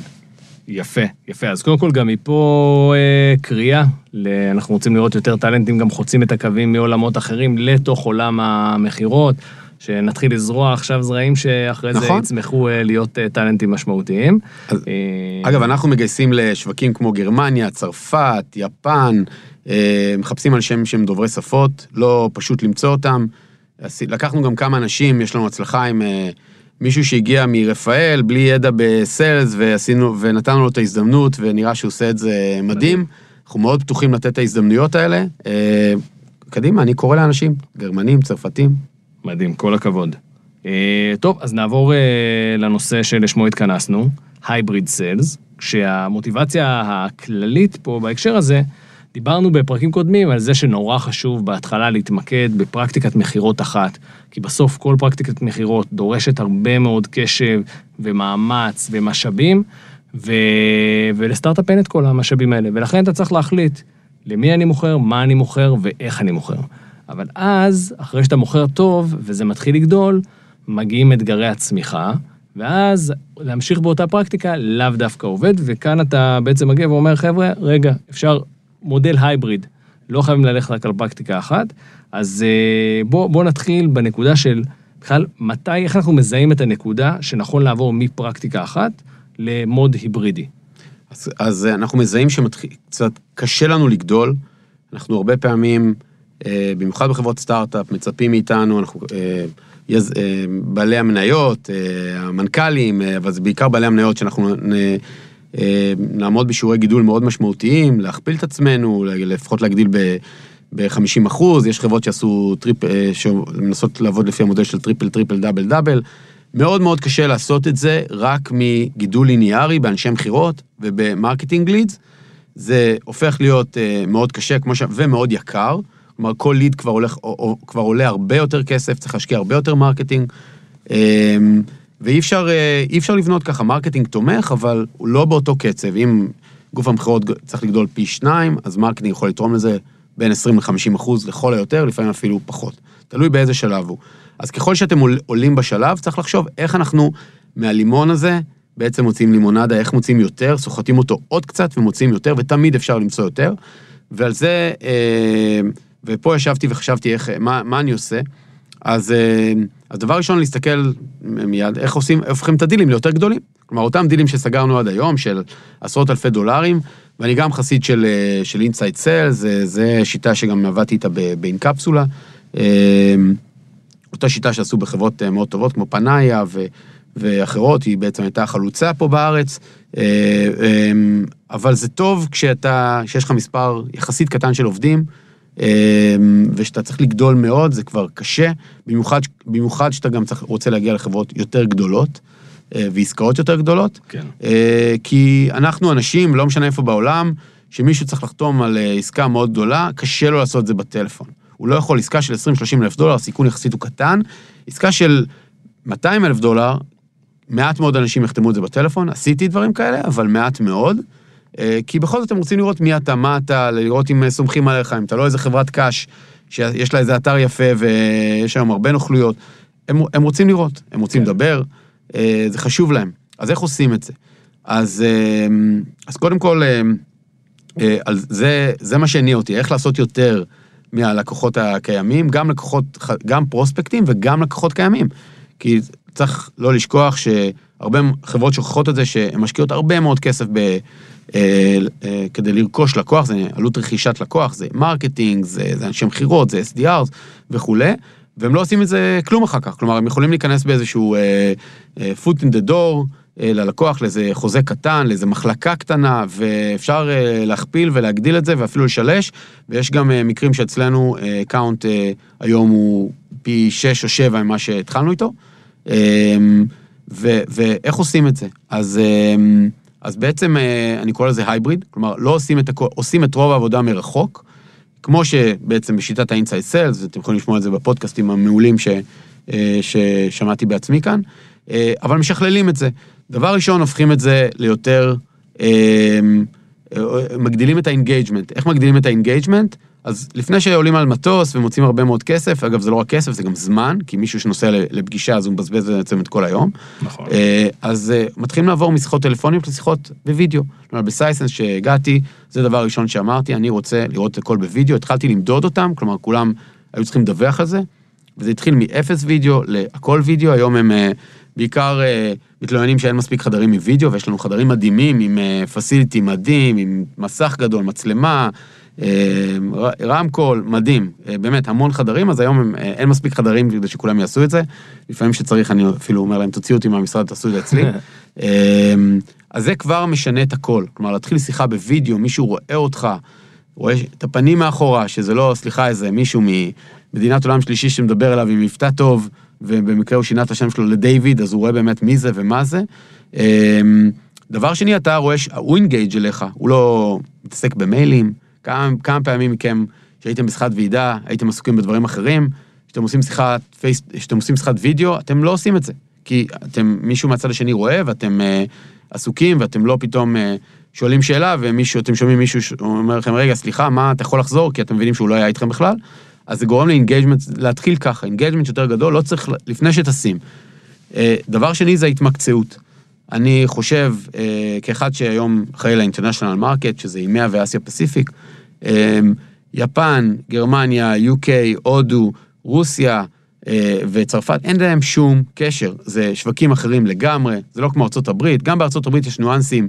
[SPEAKER 1] יפה, יפה. אז קודם כל גם מפה אה, קריאה, ל- אנחנו רוצים לראות יותר טאלנטים גם חוצים את הקווים מעולמות אחרים לתוך עולם המכירות, שנתחיל לזרוע עכשיו זרעים שאחרי זה
[SPEAKER 2] נכון.
[SPEAKER 1] יצמחו אה, להיות אה, טאלנטים משמעותיים.
[SPEAKER 2] אז-
[SPEAKER 1] אה,
[SPEAKER 2] אגב, אנחנו מגייסים לשווקים כמו גרמניה, צרפת, יפן, מחפשים אנשים שהם דוברי שפות, לא פשוט למצוא אותם. לקחנו גם כמה אנשים, יש לנו הצלחה עם מישהו שהגיע מרפאל, בלי ידע בסיילס, ועשינו, ונתנו לו את ההזדמנות, ונראה שהוא עושה את זה מדהים. אנחנו מאוד פתוחים לתת את ההזדמנויות האלה. קדימה, אני קורא לאנשים, גרמנים, צרפתים.
[SPEAKER 1] מדהים, כל הכבוד. אה, טוב, אז נעבור אה, לנושא שלשמו התכנסנו, הייבריד סיילס, כשהמוטיבציה הכללית פה בהקשר הזה, דיברנו בפרקים קודמים על זה שנורא חשוב בהתחלה להתמקד בפרקטיקת מכירות אחת, כי בסוף כל פרקטיקת מכירות דורשת הרבה מאוד קשב ומאמץ ומשאבים, ו... ולסטארט-אפ אין את כל המשאבים האלה, ולכן אתה צריך להחליט למי אני מוכר, מה אני מוכר ואיך אני מוכר. אבל אז, אחרי שאתה מוכר טוב וזה מתחיל לגדול, מגיעים אתגרי הצמיחה, ואז להמשיך באותה פרקטיקה לאו דווקא עובד, וכאן אתה בעצם מגיע ואומר, חבר'ה, רגע, אפשר מודל הייבריד, לא חייבים ללכת רק על פרקטיקה אחת, אז אה, בוא, בוא נתחיל בנקודה של בכלל, מתי, איך אנחנו מזהים את הנקודה שנכון לעבור מפרקטיקה אחת למוד היברידי.
[SPEAKER 2] אז, אז אנחנו מזהים שקצת קשה לנו לגדול. אנחנו הרבה פעמים, אה, במיוחד בחברות סטארט-אפ, מצפים מאיתנו, אנחנו אה, יז, אה, בעלי המניות, אה, המנכ"לים, אה, אבל זה בעיקר בעלי המניות שאנחנו נ, אה, נעמוד בשיעורי גידול מאוד משמעותיים, להכפיל את עצמנו, לפחות להגדיל ב... ב-50 אחוז, יש חברות שעשו trip, אה, שמנסות לעבוד לפי המודל של triple, triple, double, double. מאוד מאוד קשה לעשות את זה רק מגידול ליניארי באנשי מכירות וב marketing leads. זה הופך להיות אה, מאוד קשה ש... ומאוד יקר. כלומר, כל lead כבר, הולך, או, או, כבר עולה הרבה יותר כסף, צריך להשקיע הרבה יותר marketing. אה, ואי אפשר, אה, אפשר לבנות ככה, marketing תומך, אבל הוא לא באותו קצב. אם גוף המכירות צריך לגדול פי שניים, אז marketing יכול לתרום לזה בין 20 ל-50 אחוז לכל היותר, לפעמים אפילו פחות. תלוי באיזה שלב הוא. אז ככל שאתם עול- עולים בשלב, צריך לחשוב איך אנחנו מהלימון הזה בעצם מוציאים לימונדה, איך מוציאים יותר, סוחטים אותו עוד קצת ומוציאים יותר, ותמיד אפשר למצוא יותר. ועל זה, אה, ופה ישבתי וחשבתי איך, מה, מה אני עושה. אז, אה, אז דבר ראשון, להסתכל מיד, איך עושים, הופכים את הדילים ליותר גדולים. כלומר, אותם דילים שסגרנו עד היום, של עשרות אלפי דולרים, ואני גם חסיד של, אה, של אינסייד סל, זה שיטה שגם עבדתי איתה באינקפסולה. אה, אותה שיטה שעשו בחברות מאוד טובות, כמו פנאיה ו, ואחרות, היא בעצם הייתה חלוצה פה בארץ. אבל זה טוב כשאתה, כשיש לך מספר יחסית קטן של עובדים, ושאתה צריך לגדול מאוד, זה כבר קשה, במיוחד, במיוחד שאתה גם צריך, רוצה להגיע לחברות יותר גדולות. אה, ועסקאות יותר גדודות.
[SPEAKER 1] כן.
[SPEAKER 2] אה, כי אנחנו אנשים, לא משנה איפה בעולם, שמישהו צריך לחתום על אה, עסקה מאוד גדולה, קשה לו לעשות את זה בטלפון. הוא לא יכול, עסקה של 20-30 אלף דולר, הסיכון יחסית הוא קטן. עסקה של 200 אלף דולר, מעט מאוד אנשים יחתמו את זה בטלפון, עשיתי דברים כאלה, אבל מעט מאוד. אה, כי בכל זאת הם רוצים לראות מי אתה, מה אתה, לראות אם אה, סומכים עליך, אם אתה לא איזה חברת קש שיש לה איזה אתר יפה ויש היום הרבה נוכלויות, הם, הם רוצים לראות, הם רוצים
[SPEAKER 1] כן.
[SPEAKER 2] לדבר, אה, זה חשוב להם. אז איך עושים את זה? אז, אז קודם כל, על זה, זה מה שהניע אותי, איך לעשות יותר מהלקוחות הקיימים, גם לקוחות, גם פרוספקטים וגם לקוחות קיימים. כי צריך לא לשכוח שהרבה חברות שוכחות את זה, שהן משקיעות הרבה מאוד כסף ב, כדי לרכוש לקוח, זה עלות רכישת לקוח, זה marketing, זה, זה אנשי מכירות, זה SDRs וכולי, והם לא עושים את זה כלום אחר כך. כלומר, הם יכולים להיכנס באיזשהו אה, אה, foot in the door, אה, ללקוח, לאיזה חוזה קטן, לאיזה מחלקה קטנה, ואפשר אה, להכפיל ולהגדיל את זה ואפילו לשלש, ויש גם אה, מקרים שאצלנו account היום הוא פי 6 או 7 ממה שהתחלנו איתו. אה, ו- ואיך עושים את זה? אז, אה, אז בעצם אה, אני קורא לזה hybrid, כלומר, לא עושים את, הכ- עושים את רוב העבודה מרחוק, כמו שבעצם בשיטת ה-inside sales, אתם יכולים לשמוע את זה בפודקאסטים המעולים ש, אה, ששמעתי בעצמי כאן, אה, אבל משכללים את זה. דבר ראשון, הופכים את זה ליותר, מגדילים את ה engagement. איך מגדילים את ה engagement? אז לפני שעולים על מטוס ומוציאים הרבה מאוד כסף, אגב, זה לא רק כסף, זה גם זמן, כי מישהו שנוסע לפגישה, אז הוא מבזבז בעצם את כל היום.
[SPEAKER 1] נכון.
[SPEAKER 2] אה, אז אה, מתחילים לעבור משיחות טלפוניות לשיחות בווידאו. כלומר, בסייסנס שהגעתי, זה דבר ראשון שאמרתי, אני רוצה לראות את הכל בווידאו, התחלתי למדוד אותם, כלומר, כולם היו צריכים לדווח על זה, וזה התחיל מאפס וידאו להכל וידאו, היום הם אה, בעיקר מתלוננים שאין מספיק חדרים מווידאו, ויש לנו חדרים מדהימים עם פסיליטי מדהים, עם מסך גדול, מצלמה, רמקול, מדהים, אה, באמת, המון חדרים, אז היום הם, אה, אין מספיק חדרים כדי שכולם יעשו את זה. לפעמים שצריך, אני אפילו אומר להם, תוציאו אותי מהמשרד, תעשו את זה אצלי. אה, אז זה כבר משנה את הכל. כלומר, להתחיל שיחה בווידאו, מישהו רואה אותך, רואה את הפנים מאחורה, שזה לא, סליחה, איזה מישהו ממדינת עולם שלישי שמדבר אליו עם מבטא טוב, ובמקרה הוא שינה את השם שלו לדיוויד, אז הוא רואה באמת מי זה ומה זה. אה, דבר שני, אתה רואה שהוא engaged אליך, הוא לא מתעסק במיילים. כמה, כמה פעמים מכם שהייתם בשיחת ועידה, הייתם עסוקים בדברים אחרים, כשאתם עושים שיחת face, כשאתם עושים שיחת וידאו, אתם לא עושים את זה. כי אתם, מישהו מהצד השני רואה ואתם אה, עסוקים ואתם לא פתאום אה, שואלים שאלה ומישהו, אתם שומעים מישהו שאומר לכם, רגע, סליחה, מה, אתה יכול לחזור? כי אתם מבינים שהוא לא היה איתכם בכלל. אז זה גורם ל engagement, להתחיל ככה, engagement יותר גדול, לא צריך, לפני שטסים. אה, דבר שני זה ההתמקצעות. אני חושב, אה, כאחד שהיום אחראי ל international market, שזה EMEA ו Asia Pacific, אה, יפן, גרמניה, UK, הודו, רוסיה אה, וצרפת, אין להם שום קשר. זה שווקים אחרים לגמרי, זה לא כמו ארצות הברית. גם בארצות הברית יש ניואנסים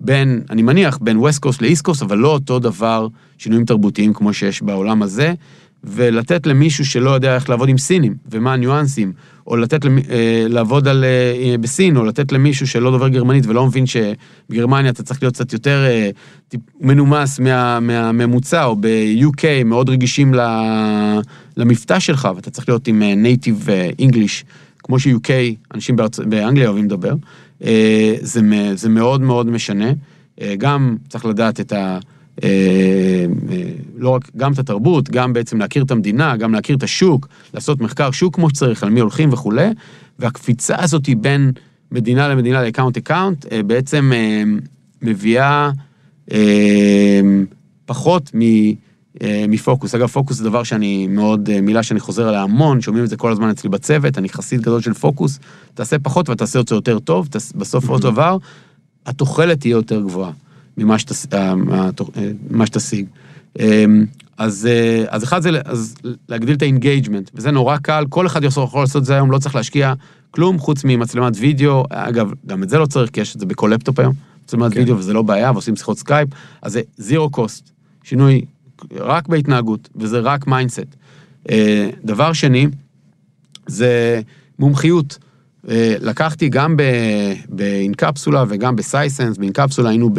[SPEAKER 2] בין, אני מניח, בין west coast ל east coast, אבל לא אותו דבר, שינויים תרבותיים כמו שיש בעולם הזה. ולתת למישהו שלא יודע איך לעבוד עם סינים, ומה הניואנסים, או לתת למ... אה, לעבוד על, אה, בסין, או לתת למישהו שלא דובר גרמנית ולא מבין שבגרמניה אתה צריך להיות קצת יותר אה. מנומס מה... מהממוצע, או ב-UK מאוד רגישים ל... למבטא שלך, ואתה צריך להיות עם נייטיב אנגליש, כמו ש-UK, אנשים בארצ... באנגליה אוהבים לדבר. זה, זה מאוד מאוד משנה. גם צריך לדעת את ה... אה, אה, לא רק, גם את התרבות, גם בעצם להכיר את המדינה, גם להכיר את השוק, לעשות מחקר שוק כמו שצריך, על מי הולכים וכולי, והקפיצה הזאת היא בין מדינה למדינה ל account account, אה, בעצם אה, מביאה אה, פחות מ... מפוקוס. אגב, פוקוס זה דבר שאני מאוד, מילה שאני חוזר עליה המון, שומעים את זה כל הזמן אצלי בצוות, אני חסיד גדול של פוקוס, תעשה פחות ותעשה את זה יותר טוב, תס- בסוף עוד דבר, התוחלת תהיה יותר גבוהה ממה שתס- אה, אה, שתשיג. אה, אז, אה, אז אחד זה אז להגדיל את ה engagement, וזה נורא קל, כל אחד יכול לעשות את זה היום, לא צריך להשקיע כלום חוץ ממצלמת וידאו, אגב, גם את זה לא צריך, כי יש את זה בכל לפטופ היום, מצלמת
[SPEAKER 1] כן.
[SPEAKER 2] וידאו וזה לא בעיה, ועושים שיחות סקייפ, אז זה zero cost, שינוי רק בהתנהגות, וזה רק mindset. דבר שני, זה מומחיות. לקחתי גם ב- באינקפסולה וגם בסייסנס, באינקפסולה היינו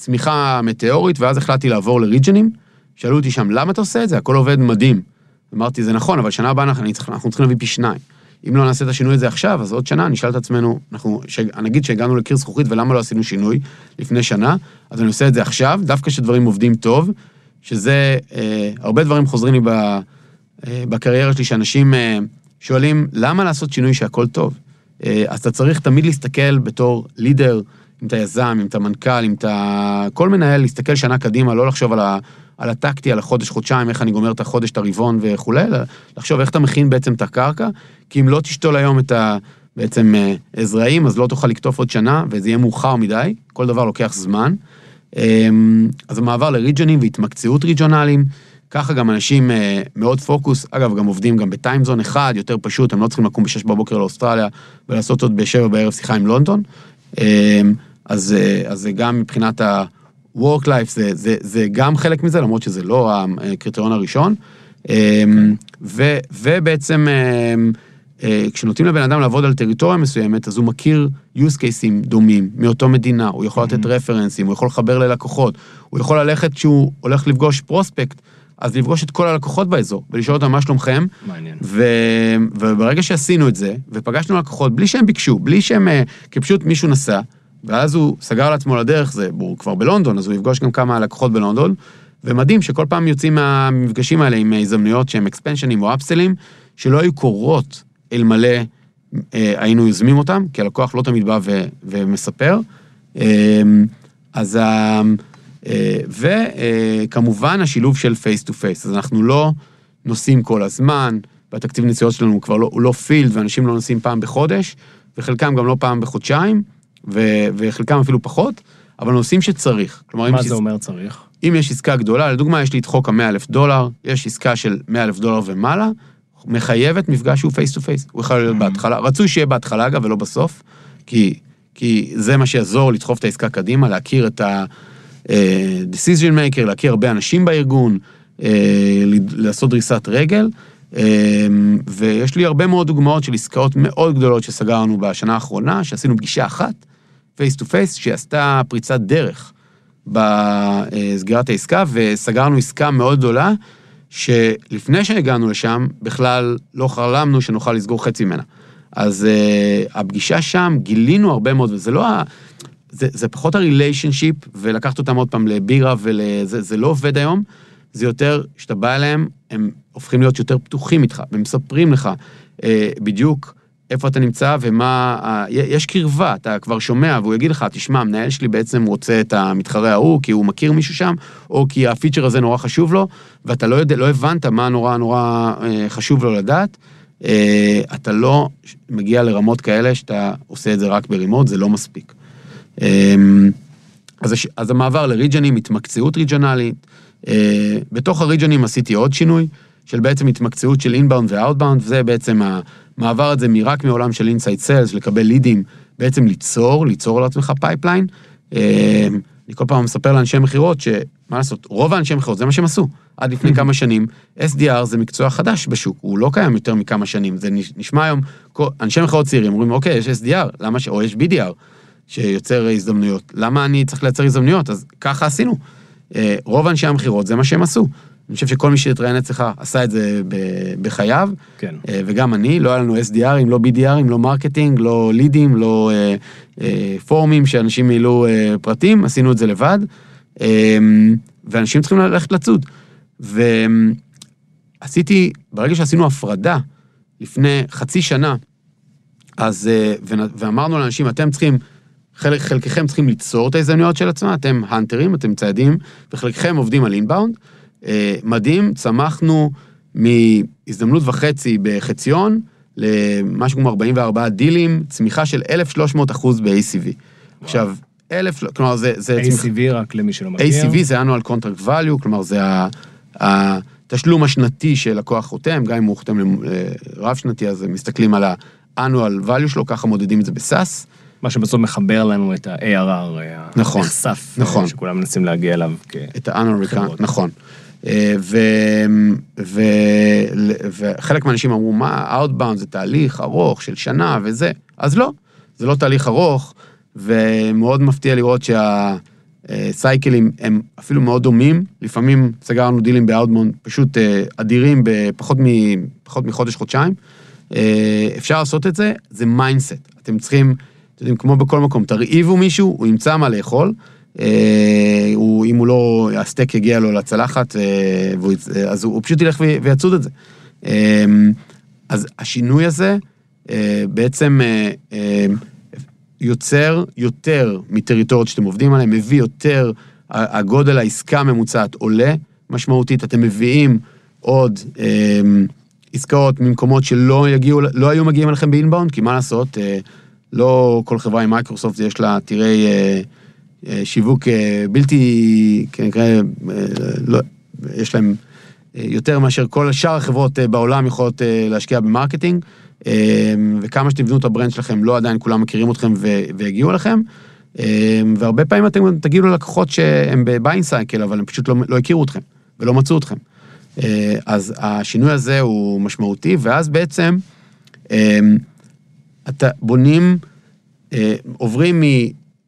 [SPEAKER 2] בצמיחה מטאורית, ואז החלטתי לעבור לריג'נים. שאלו אותי שם, למה אתה עושה את זה? הכל עובד מדהים. אמרתי, זה נכון, אבל שנה הבאה אנחנו, אנחנו צריכים להביא פי שניים. אם לא נעשה את השינוי הזה עכשיו, אז עוד שנה נשאל את עצמנו, אנחנו, ש... נגיד שהגענו לקיר זכוכית ולמה לא עשינו שינוי לפני שנה, אז אני עושה את זה עכשיו, דווקא כשדברים עובדים טוב, שזה, אה, הרבה דברים חוזרים לי ב, אה, בקריירה שלי, שאנשים אה, שואלים, למה לעשות שינוי שהכל טוב? אה, אז אתה צריך תמיד להסתכל בתור לידר, אם אתה יזם, אם אתה מנכ"ל, אם אתה... כל מנהל, להסתכל שנה קדימה, לא לחשוב על, ה, על הטקטי, על החודש, חודשיים, איך אני גומר את החודש, את הרבעון וכולי, אלא לחשוב איך אתה מכין בעצם את הקרקע, כי אם לא תשתול היום את ה... בעצם אה, זרעים, אז לא תוכל לקטוף עוד שנה, וזה יהיה מאוחר מדי, כל דבר לוקח זמן. אמ, אז המעבר לריג'ונים והתמקצעות ריג'ונליים, ככה גם אנשים אה, מאוד פוקוס, אגב, גם עובדים גם בטיימזון אחד, יותר פשוט, הם לא צריכים לקום ב-6 בבוקר לאוסטרליה ולעשות עוד ב-7 בערב שיחה עם לונדון. אז, אה, אז זה גם מבחינת ה-work life, זה, זה, זה גם חלק מזה, למרות שזה לא הקריטריון הראשון. אמ, ו, ובעצם אמ, אה, כשנותנים לבן אדם לעבוד על טריטוריה מסוימת, אז הוא מכיר use cases דומים מאותו מדינה, הוא יכול לתת רפרנסים, הוא יכול לחבר ללקוחות, הוא יכול ללכת כשהוא הולך לפגוש פרוספקט, אז לפגוש את כל הלקוחות באזור, ולשאול אותם מה שלומכם.
[SPEAKER 1] מעניין.
[SPEAKER 2] ו... וברגע שעשינו את זה, ופגשנו לקוחות בלי שהם ביקשו, בלי שהם, אה, כי פשוט מישהו נסע, ואז הוא סגר לעצמו לדרך, זה, הוא כבר בלונדון, אז הוא יפגוש גם כמה לקוחות בלונדון, ומדהים שכל פעם יוצאים מהמפגשים האלה עם הזדמנויות שהם אקספנשנים או אפסלים, שלא היו קורות אלמלא אה, היינו יוזמים אותם, כי הלקוח לא תמיד בא ו, ומספר. אה, אז ה... אה, וכמובן השילוב של face to face, אז אנחנו לא נוסעים כל הזמן, והתקציב נסיעות שלנו הוא כבר לא, הוא לא field, ואנשים לא נוסעים פעם בחודש, וחלקם גם לא פעם בחודשיים, ו, וחלקם אפילו פחות, אבל נוסעים שצריך. כלומר,
[SPEAKER 1] מה
[SPEAKER 2] יש
[SPEAKER 1] זה
[SPEAKER 2] עס-
[SPEAKER 1] אומר צריך?
[SPEAKER 2] אם יש עסקה גדולה, לדוגמה, יש לי את חוק ה-100 אלף דולר, יש עסקה של 100 אלף דולר ומעלה, מחייבת מפגש שהוא face to face. הוא יכול להיות בהתחלה, רצוי שיהיה בהתחלה אגב, ולא בסוף, כי, כי זה מה שיעזור לדחוף את העסקה קדימה, להכיר את ה-decision maker, להכיר הרבה אנשים בארגון, אה, לעשות דריסת רגל. אה, ויש לי הרבה מאוד דוגמאות של עסקאות מאוד גדולות שסגרנו בשנה האחרונה, שעשינו פגישה אחת, face to face, שעשתה פריצת דרך. בסגירת העסקה, וסגרנו עסקה מאוד גדולה, שלפני שהגענו לשם, בכלל לא חלמנו שנוכל לסגור חצי ממנה. אז uh, הפגישה שם, גילינו הרבה מאוד, וזה לא ה... זה, זה פחות הריליישנשיפ, ולקחת אותם עוד פעם לבירה זה לא עובד היום, זה יותר, כשאתה בא אליהם, הם הופכים להיות יותר פתוחים איתך, ומספרים לך אה, בדיוק איפה אתה נמצא ומה... ה- יש קרבה, אתה כבר שומע, והוא יגיד לך, תשמע, המנהל שלי בעצם רוצה את המתחרה ההוא, כי הוא מכיר מישהו שם, או כי ה feature הזה נורא חשוב לו, ואתה לא יודע, לא הבנת מה נורא נורא אה, חשוב לו לדעת. אה, אתה לא מגיע לרמות כאלה שאתה עושה את זה רק ב remote, זה לא מספיק. אה, אז, אז המעבר לריג'נים, התמקצעות ריג'ונלית. אה, בתוך הריג'נים עשיתי עוד שינוי, של בעצם התמקצעות של inbound ו outbound, וזה בעצם המעבר הזה מרק מעולם של inside sales, לקבל לידים, בעצם ליצור, ליצור לעצמך pipeline. אה, אני כל פעם מספר לאנשי מכירות שמה לעשות, רוב האנשי מכירות זה מה שהם עשו. עד לפני כמה שנים, SDR זה מקצוע חדש בשוק, הוא לא קיים יותר מכמה שנים. זה נש- נשמע היום, אנשי מכירות צעירים אומרים, אוקיי, יש SDR, למה ש... או יש BDR. שיוצר הזדמנויות. למה אני צריך לייצר הזדמנויות? אז ככה עשינו. אה, רוב אנשי המכירות, זה מה שהם עשו. אני חושב שכל מי שהתראיין אצלך עשה את זה בחייו,
[SPEAKER 1] כן.
[SPEAKER 2] אה, וגם אני, לא היה לנו SDRים, לא BDRים, לא marketing, לא לידים, לא אה, אה, פורומים שאנשים מילאו אה, פרטים, עשינו את זה לבד, אה, ואנשים צריכים ללכת לצוד. ועשיתי, ברגע שעשינו הפרדה, לפני חצי שנה, אז, אה, ואמרנו לאנשים, אתם צריכים, חלק, חלקכם צריכים ליצור את ההזדמנויות של עצמם, אתם האנטרים, אתם ציידים, וחלקכם עובדים על אינבאונד. אה, מדהים, צמחנו מהזדמנות וחצי בחציון למשהו כמו 44 דילים, צמיחה של 1,300 אחוז ב-ACV. עכשיו, אלף, כלומר זה... זה
[SPEAKER 1] ACV רק למי שלא מכיר.
[SPEAKER 2] ACV זה annual contract value, כלומר זה התשלום השנתי שלקוח חותם, גם אם הוא חותם לרב שנתי, אז מסתכלים על ה-annual value שלו, ככה מודדים את זה בסאס.
[SPEAKER 1] מה שבסוף מחבר לנו את ה-ARR,
[SPEAKER 2] נכון,
[SPEAKER 1] הנחשף,
[SPEAKER 2] נכון.
[SPEAKER 1] אה, שכולם מנסים להגיע אליו. כ-
[SPEAKER 2] את ה-annual נכון. אה, ו, ו, וחלק מהאנשים אמרו, מה, Outbound זה תהליך ארוך של שנה וזה, אז לא, זה לא תהליך ארוך, ומאוד מפתיע לראות שה cycles הם אפילו מאוד דומים, לפעמים סגרנו deals ב-Outbound פשוט אה, אדירים בפחות מ, פחות מחודש, חודשיים. אה, אפשר לעשות את זה, זה mindset. אתם צריכים, אתם יודעים, כמו בכל מקום, תרעיבו מישהו, הוא ימצא מה לאכול. אה, הוא, אם הוא לא, הסטייק יגיע לו לצלחת, אה, והוא, אה, אז הוא, הוא פשוט ילך ויצוד את זה. אז השינוי הזה, בעצם, יוצר יותר מטריטוריות שאתם עובדים עליהן, מביא יותר, הגודל העסקה הממוצעת עולה משמעותית, אתם מביאים עוד עסקאות ממקומות שלא יגיעו, לא היו מגיעים אליכם באינבאונד, כי מה לעשות, לא כל חברה עם מייקרוסופט יש לה אה, שיווק אה, בלתי, כנראה, אה, לא, יש להם אה, יותר מאשר כל שאר החברות אה, בעולם יכולות אה, להשקיע ב marketing, אה, וכמה שתבנו את ה brand שלכם, לא עדיין כולם מכירים אתכם ו- ויגיעו אליכם. אה, והרבה פעמים אתם תגידו ללקוחות שהם ב buying cycle, אבל הם פשוט לא, לא הכירו אתכם ולא מצאו אתכם. אה, אז השינוי הזה הוא משמעותי, ואז בעצם אה, אתה בונים, אה, עוברים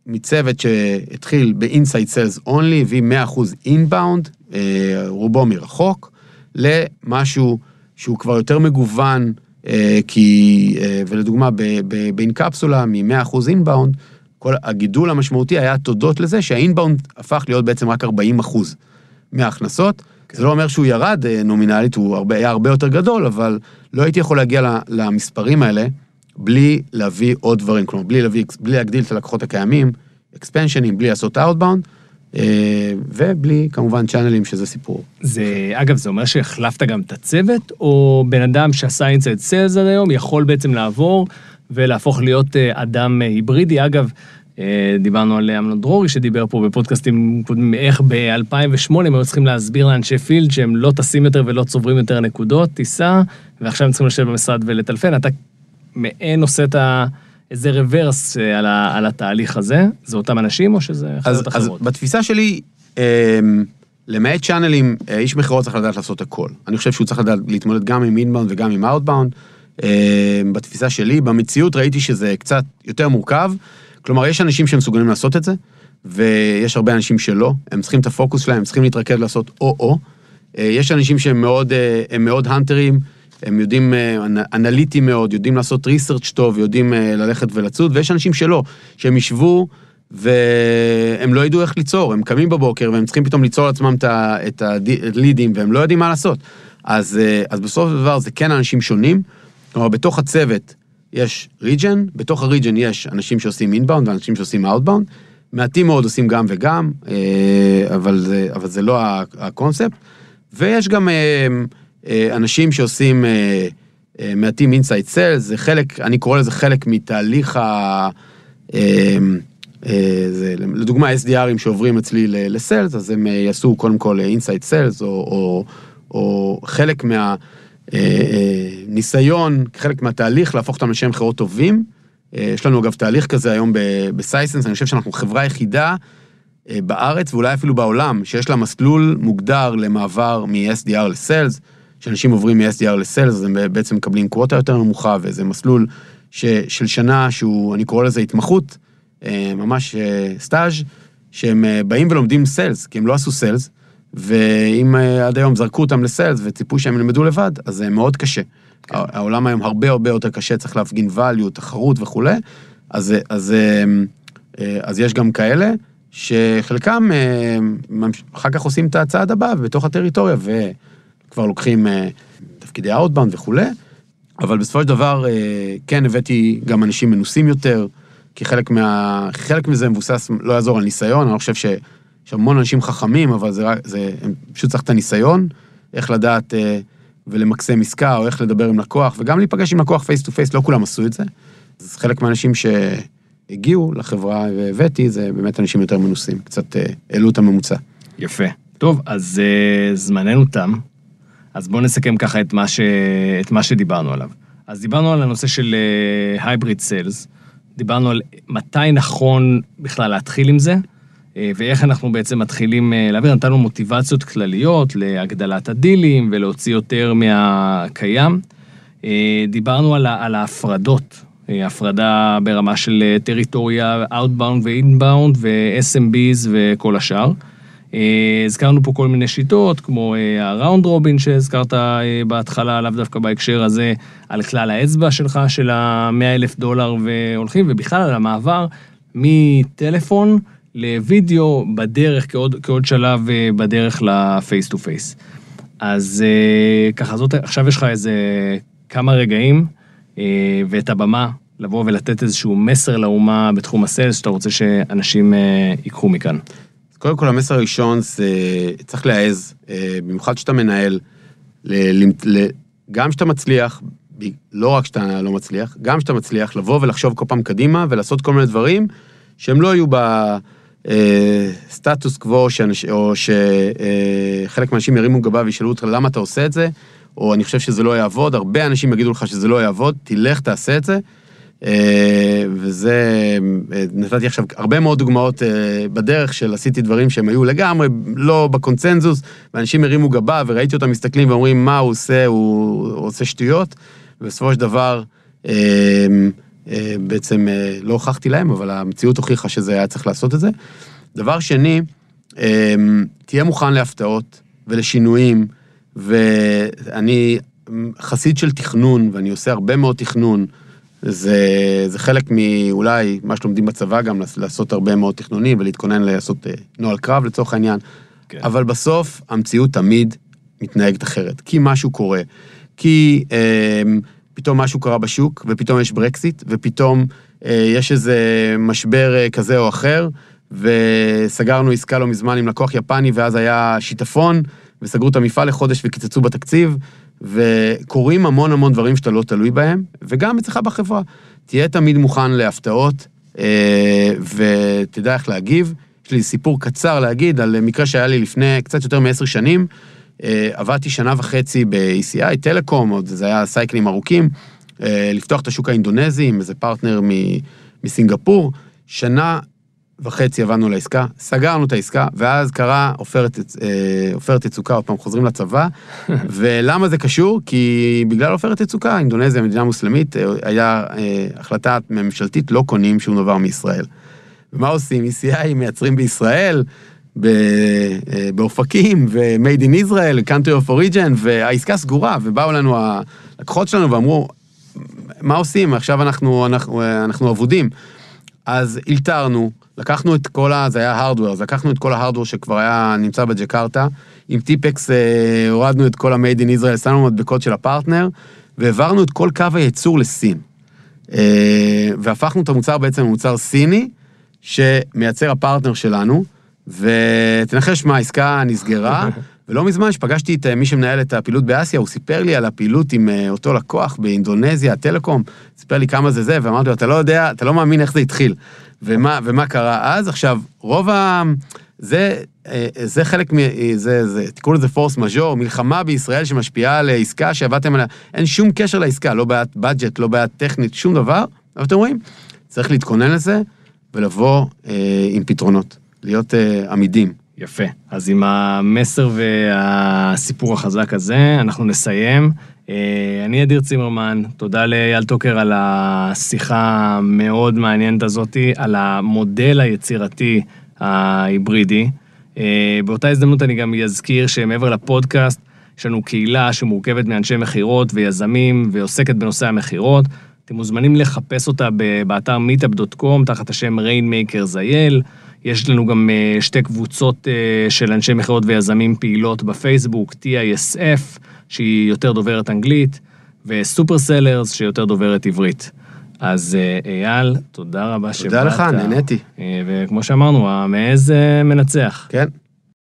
[SPEAKER 2] מצוות שהתחיל ב-inside sales only, הביא 100% inbound, אה, רובו מרחוק, למשהו שהוא כבר יותר מגוון, אה, כי, אה, ולדוגמה, באינקפסולה, מ-100% inbound, כל הגידול המשמעותי היה תודות לזה שהאינבאונד הפך להיות בעצם רק 40 אחוז מההכנסות. זה לא אומר שהוא ירד נומינלית, הוא הרבה, היה הרבה יותר גדול, אבל לא הייתי יכול להגיע למספרים האלה בלי להביא עוד דברים, כלומר, בלי, להביא, בלי להגדיל את הלקוחות הקיימים, expansion ים, בלי לעשות outbound, ובלי כמובן channel ים, שזה סיפור.
[SPEAKER 1] זה, אגב, זה אומר שהחלפת גם את הצוות, או בן אדם שעשה inside sales עד היום יכול בעצם לעבור ולהפוך להיות אה, אדם אה, היברידי. אגב, אה, דיברנו על אמנון דרורי שדיבר פה בפודקאסטים קודמים, איך ב-2008 הם היו צריכים להסביר לאנשי field שהם לא טסים יותר ולא צוברים יותר נקודות טיסה, ועכשיו הם צריכים לשבת במשרד ולטלפן. אתה מעין עושה את ה... איזה reverse אה, על, ה, על התהליך הזה? זה אותם אנשים או שזה
[SPEAKER 2] אז,
[SPEAKER 1] חברות
[SPEAKER 2] אז
[SPEAKER 1] אחרות?
[SPEAKER 2] בתפיסה שלי, אה, למעט channel ים, אה, איש מכירות צריך לדעת לעשות הכל. אני חושב שהוא צריך לדעת להתמודד גם עם inbound וגם עם outbound. אה, בתפיסה שלי, במציאות ראיתי שזה קצת יותר מורכב. כלומר, יש אנשים שמסוגלים לעשות את זה, ויש הרבה אנשים שלא. הם צריכים את הפוקוס שלהם, הם צריכים להתרכז לעשות או-או. אה, יש אנשים שהם מאוד, אה, מאוד hunter ים, הם יודעים, אה, אנ- אנליטיים מאוד, יודעים לעשות research טוב, יודעים אה, ללכת ולצוד, ויש אנשים שלא, שהם ישבו והם לא ידעו איך ליצור, הם קמים בבוקר והם צריכים פתאום ליצור לעצמם את הלידים, והם לא יודעים מה לעשות. אז, אה, אז בסוף הדבר זה כן אנשים שונים, כלומר, בתוך הצוות יש region, בתוך ה region יש אנשים שעושים inbound ואנשים שעושים outbound, מעטים מאוד עושים גם וגם, אבל זה, אבל זה לא הקונספט, ויש גם אנשים שעושים אה, אה, מעטים inside sales, זה חלק, אני קורא לזה חלק מתהליך ה... אה, אה, זה, לדוגמה, SDRים שעוברים אצלי ל- ל sales, אז הם אה, יעשו קודם כל inside sales, או, או, או חלק מה... אה, אה, ניסיון, חלק מהתהליך להפוך אותם לאנשי מכירות טובים. אה, יש לנו אגב תהליך כזה היום בסייסנס, אני חושב שאנחנו חברה יחידה אה, בארץ ואולי אפילו בעולם, שיש לה מסלול מוגדר למעבר מ-SDR לסיילס, שאנשים עוברים מ-SDR לסיילס, אז הם בעצם מקבלים קווטה יותר נמוכה, וזה מסלול ש, של שנה שהוא, אני קורא לזה התמחות, אה, ממש אה, סטאז', שהם אה, באים ולומדים סיילס, כי הם לא עשו סיילס, ואם אה, עד היום זרקו אותם לסיילס וציפו שהם ילמדו לבד, אז זה מאוד קשה. כן. העולם היום הרבה הרבה יותר קשה, צריך להפגין value, תחרות וכולי, אז, אז, אה, אה, אז יש גם כאלה, שחלקם אה, אחר כך עושים את הצעד הבא בתוך הטריטוריה, וכבר לוקחים אה, תפקידי outbound וכולי, אבל בסופו של דבר אה, כן הבאתי גם אנשים מנוסים יותר, כי חלק, מה, חלק מזה מבוסס, לא יעזור על ניסיון, אני לא חושב שיש המון אנשים חכמים, אבל זה, זה הם פשוט צריך את הניסיון, איך לדעת אה, ולמקסם עסקה, או איך לדבר עם לקוח, וגם להיפגש עם לקוח face to face, לא כולם עשו את זה. אז חלק מהאנשים שהגיעו לחברה והבאתי, זה באמת אנשים יותר מנוסים, קצת העלו את הממוצע.
[SPEAKER 1] יפה. טוב, אז זמננו תם, אז בואו נסכם ככה את מה, ש... את מה שדיברנו עליו. אז דיברנו על הנושא של הייבריד uh, סיילס, דיברנו על מתי נכון בכלל להתחיל עם זה, uh, ואיך אנחנו בעצם מתחילים uh, להעביר, נתנו מוטיבציות כלליות להגדלת הדילים ולהוציא יותר מהקיים. Uh, דיברנו על, על ההפרדות, אה, הפרדה ברמה של אה, טריטוריה, Outbound ו-Inbound ו-SMBs וכל השאר. אה, הזכרנו פה כל מיני שיטות, כמו אה, ה round robin שהזכרת אה, בהתחלה, לאו דווקא בהקשר הזה, על כלל האצבע שלך, של ה-100 אלף דולר והולכים, ובכלל על המעבר מטלפון לוידאו בדרך, כעוד, כעוד שלב אה, בדרך ל face to face. אז אה, ככה, זאת, עכשיו יש לך איזה כמה רגעים, אה, ואת הבמה לבוא ולתת איזשהו מסר לאומה בתחום הסיילס, שאתה רוצה שאנשים אה, ייקחו מכאן?
[SPEAKER 2] קודם כל, המסר הראשון זה צריך להעז, אה, במיוחד כשאתה מנהל, ל, ל, ל, גם כשאתה מצליח, לא רק כשאתה לא מצליח, גם כשאתה מצליח, לבוא ולחשוב כל פעם קדימה ולעשות כל מיני דברים שהם לא יהיו בסטטוס קוו, שאנש, או שחלק מהאנשים ירימו גבה וישאלו אותך למה אתה עושה את זה, או אני חושב שזה לא יעבוד, הרבה אנשים יגידו לך שזה לא יעבוד, תלך, תעשה את זה. אה, וזה, אה, נתתי עכשיו הרבה מאוד דוגמאות אה, בדרך של עשיתי דברים שהם היו לגמרי לא בקונצנזוס, ואנשים הרימו גבה וראיתי אותם מסתכלים ואומרים מה הוא עושה, הוא עושה שטויות, ובסופו של דבר בעצם לא הוכחתי להם, אבל המציאות הוכיחה שזה היה צריך לעשות את זה. דבר שני, תהיה מוכן להפתעות ולשינויים, ואני חסיד של תכנון, ואני עושה הרבה מאוד תכנון. זה, זה חלק מאולי מה שלומדים בצבא גם, לעשות הרבה מאוד תכנונים ולהתכונן לעשות אה, נוהל קרב לצורך העניין.
[SPEAKER 1] כן.
[SPEAKER 2] אבל בסוף המציאות תמיד מתנהגת אחרת, כי משהו קורה. כי אה, פתאום משהו קרה בשוק, ופתאום יש ברקסיט, ופתאום אה, יש איזה משבר אה, כזה או אחר, וסגרנו עסקה לא מזמן עם לקוח יפני, ואז היה שיטפון, וסגרו את המפעל לחודש וקיצצו בתקציב, וקורים המון המון דברים שאתה לא תלוי בהם, וגם אצלך בחברה. תהיה תמיד מוכן להפתעות, אה, ותדע איך להגיב. יש לי סיפור קצר להגיד על מקרה שהיה לי לפני קצת יותר מעשר שנים. אה, עבדתי שנה וחצי ב-ECI, טלקום, עוד זה היה סייקלים ארוכים, אה, לפתוח את השוק האינדונזי עם איזה פרטנר מסינגפור. שנה וחצי עבדנו לעסקה, סגרנו את העסקה, ואז קרה עופרת אה, עופרת יצוקה, עוד פעם חוזרים לצבא. ולמה זה קשור? כי בגלל עופרת יצוקה, אינדונזיה מדינה מוסלמית, אה, היה אה, החלטה ממשלתית, לא קונים שום דבר מישראל. ומה עושים? ECI מייצרים בישראל, ב- אה, באופקים, ו-Made in Israel, country of origin, והעסקה סגורה, ובאו לנו הלקוחות שלנו ואמרו, מה עושים? עכשיו אנחנו, אנחנו, אנחנו אבודים. אז אלתרנו, לקחנו את כל ה... זה היה הארדוור, אז לקחנו את כל ההארדוור שכבר היה נמצא בג'קרטה, עם טיפקס אה, הורדנו את כל ה-Made in Israel, שמנו מדבקות של הפרטנר, והעברנו את כל קו הייצור לסין. אה, והפכנו את המוצר בעצם למוצר סיני, שמייצר הפרטנר שלנו, ותנחש מה, העסקה נסגרה, ולא מזמן שפגשתי את אה, מי שמנהל את הפעילות באסיה, הוא סיפר לי על הפעילות עם אה, אותו לקוח באינדונזיה, טלקום, סיפר לי כמה זה זה, ואמרתי לו, אתה לא יודע, אתה לא מאמין איך זה התחיל. ומה, ומה קרה אז? עכשיו, רוב ה... זה, אה, זה חלק מ... זה, זה, תקראו לזה פורס מז'ור, מלחמה בישראל שמשפיעה על עסקה שעבדתם עליה, אין שום קשר לעסקה, לא בעיית בדג'ט, לא בעיית טכנית, שום דבר, אבל אתם רואים, צריך להתכונן לזה ולבוא אה, עם פתרונות, להיות אה, עמידים.
[SPEAKER 1] יפה. אז עם המסר והסיפור החזק הזה, אנחנו נסיים. אה, אני אדיר צימרמן, תודה לאייל טוקר על השיחה המאוד מעניינת הזאתי, על המודל היצירתי ההיברידי. אה, באותה הזדמנות אני גם אזכיר שמעבר לפודקאסט, יש לנו קהילה שמורכבת מאנשי מכירות ויזמים ועוסקת בנושא המכירות. אתם מוזמנים לחפש אותה באתר meetup.com תחת השם Rainmakers IL. יש לנו גם אה, שתי קבוצות אה, של אנשי מכירות ויזמים פעילות בפייסבוק, TISF, שהיא יותר דוברת אנגלית, וסופר סלרס, שיותר דוברת עברית. אז אה, אייל, תודה רבה שבאת.
[SPEAKER 2] תודה לך, נהניתי.
[SPEAKER 1] וכמו שאמרנו, המעז מנצח.
[SPEAKER 2] כן.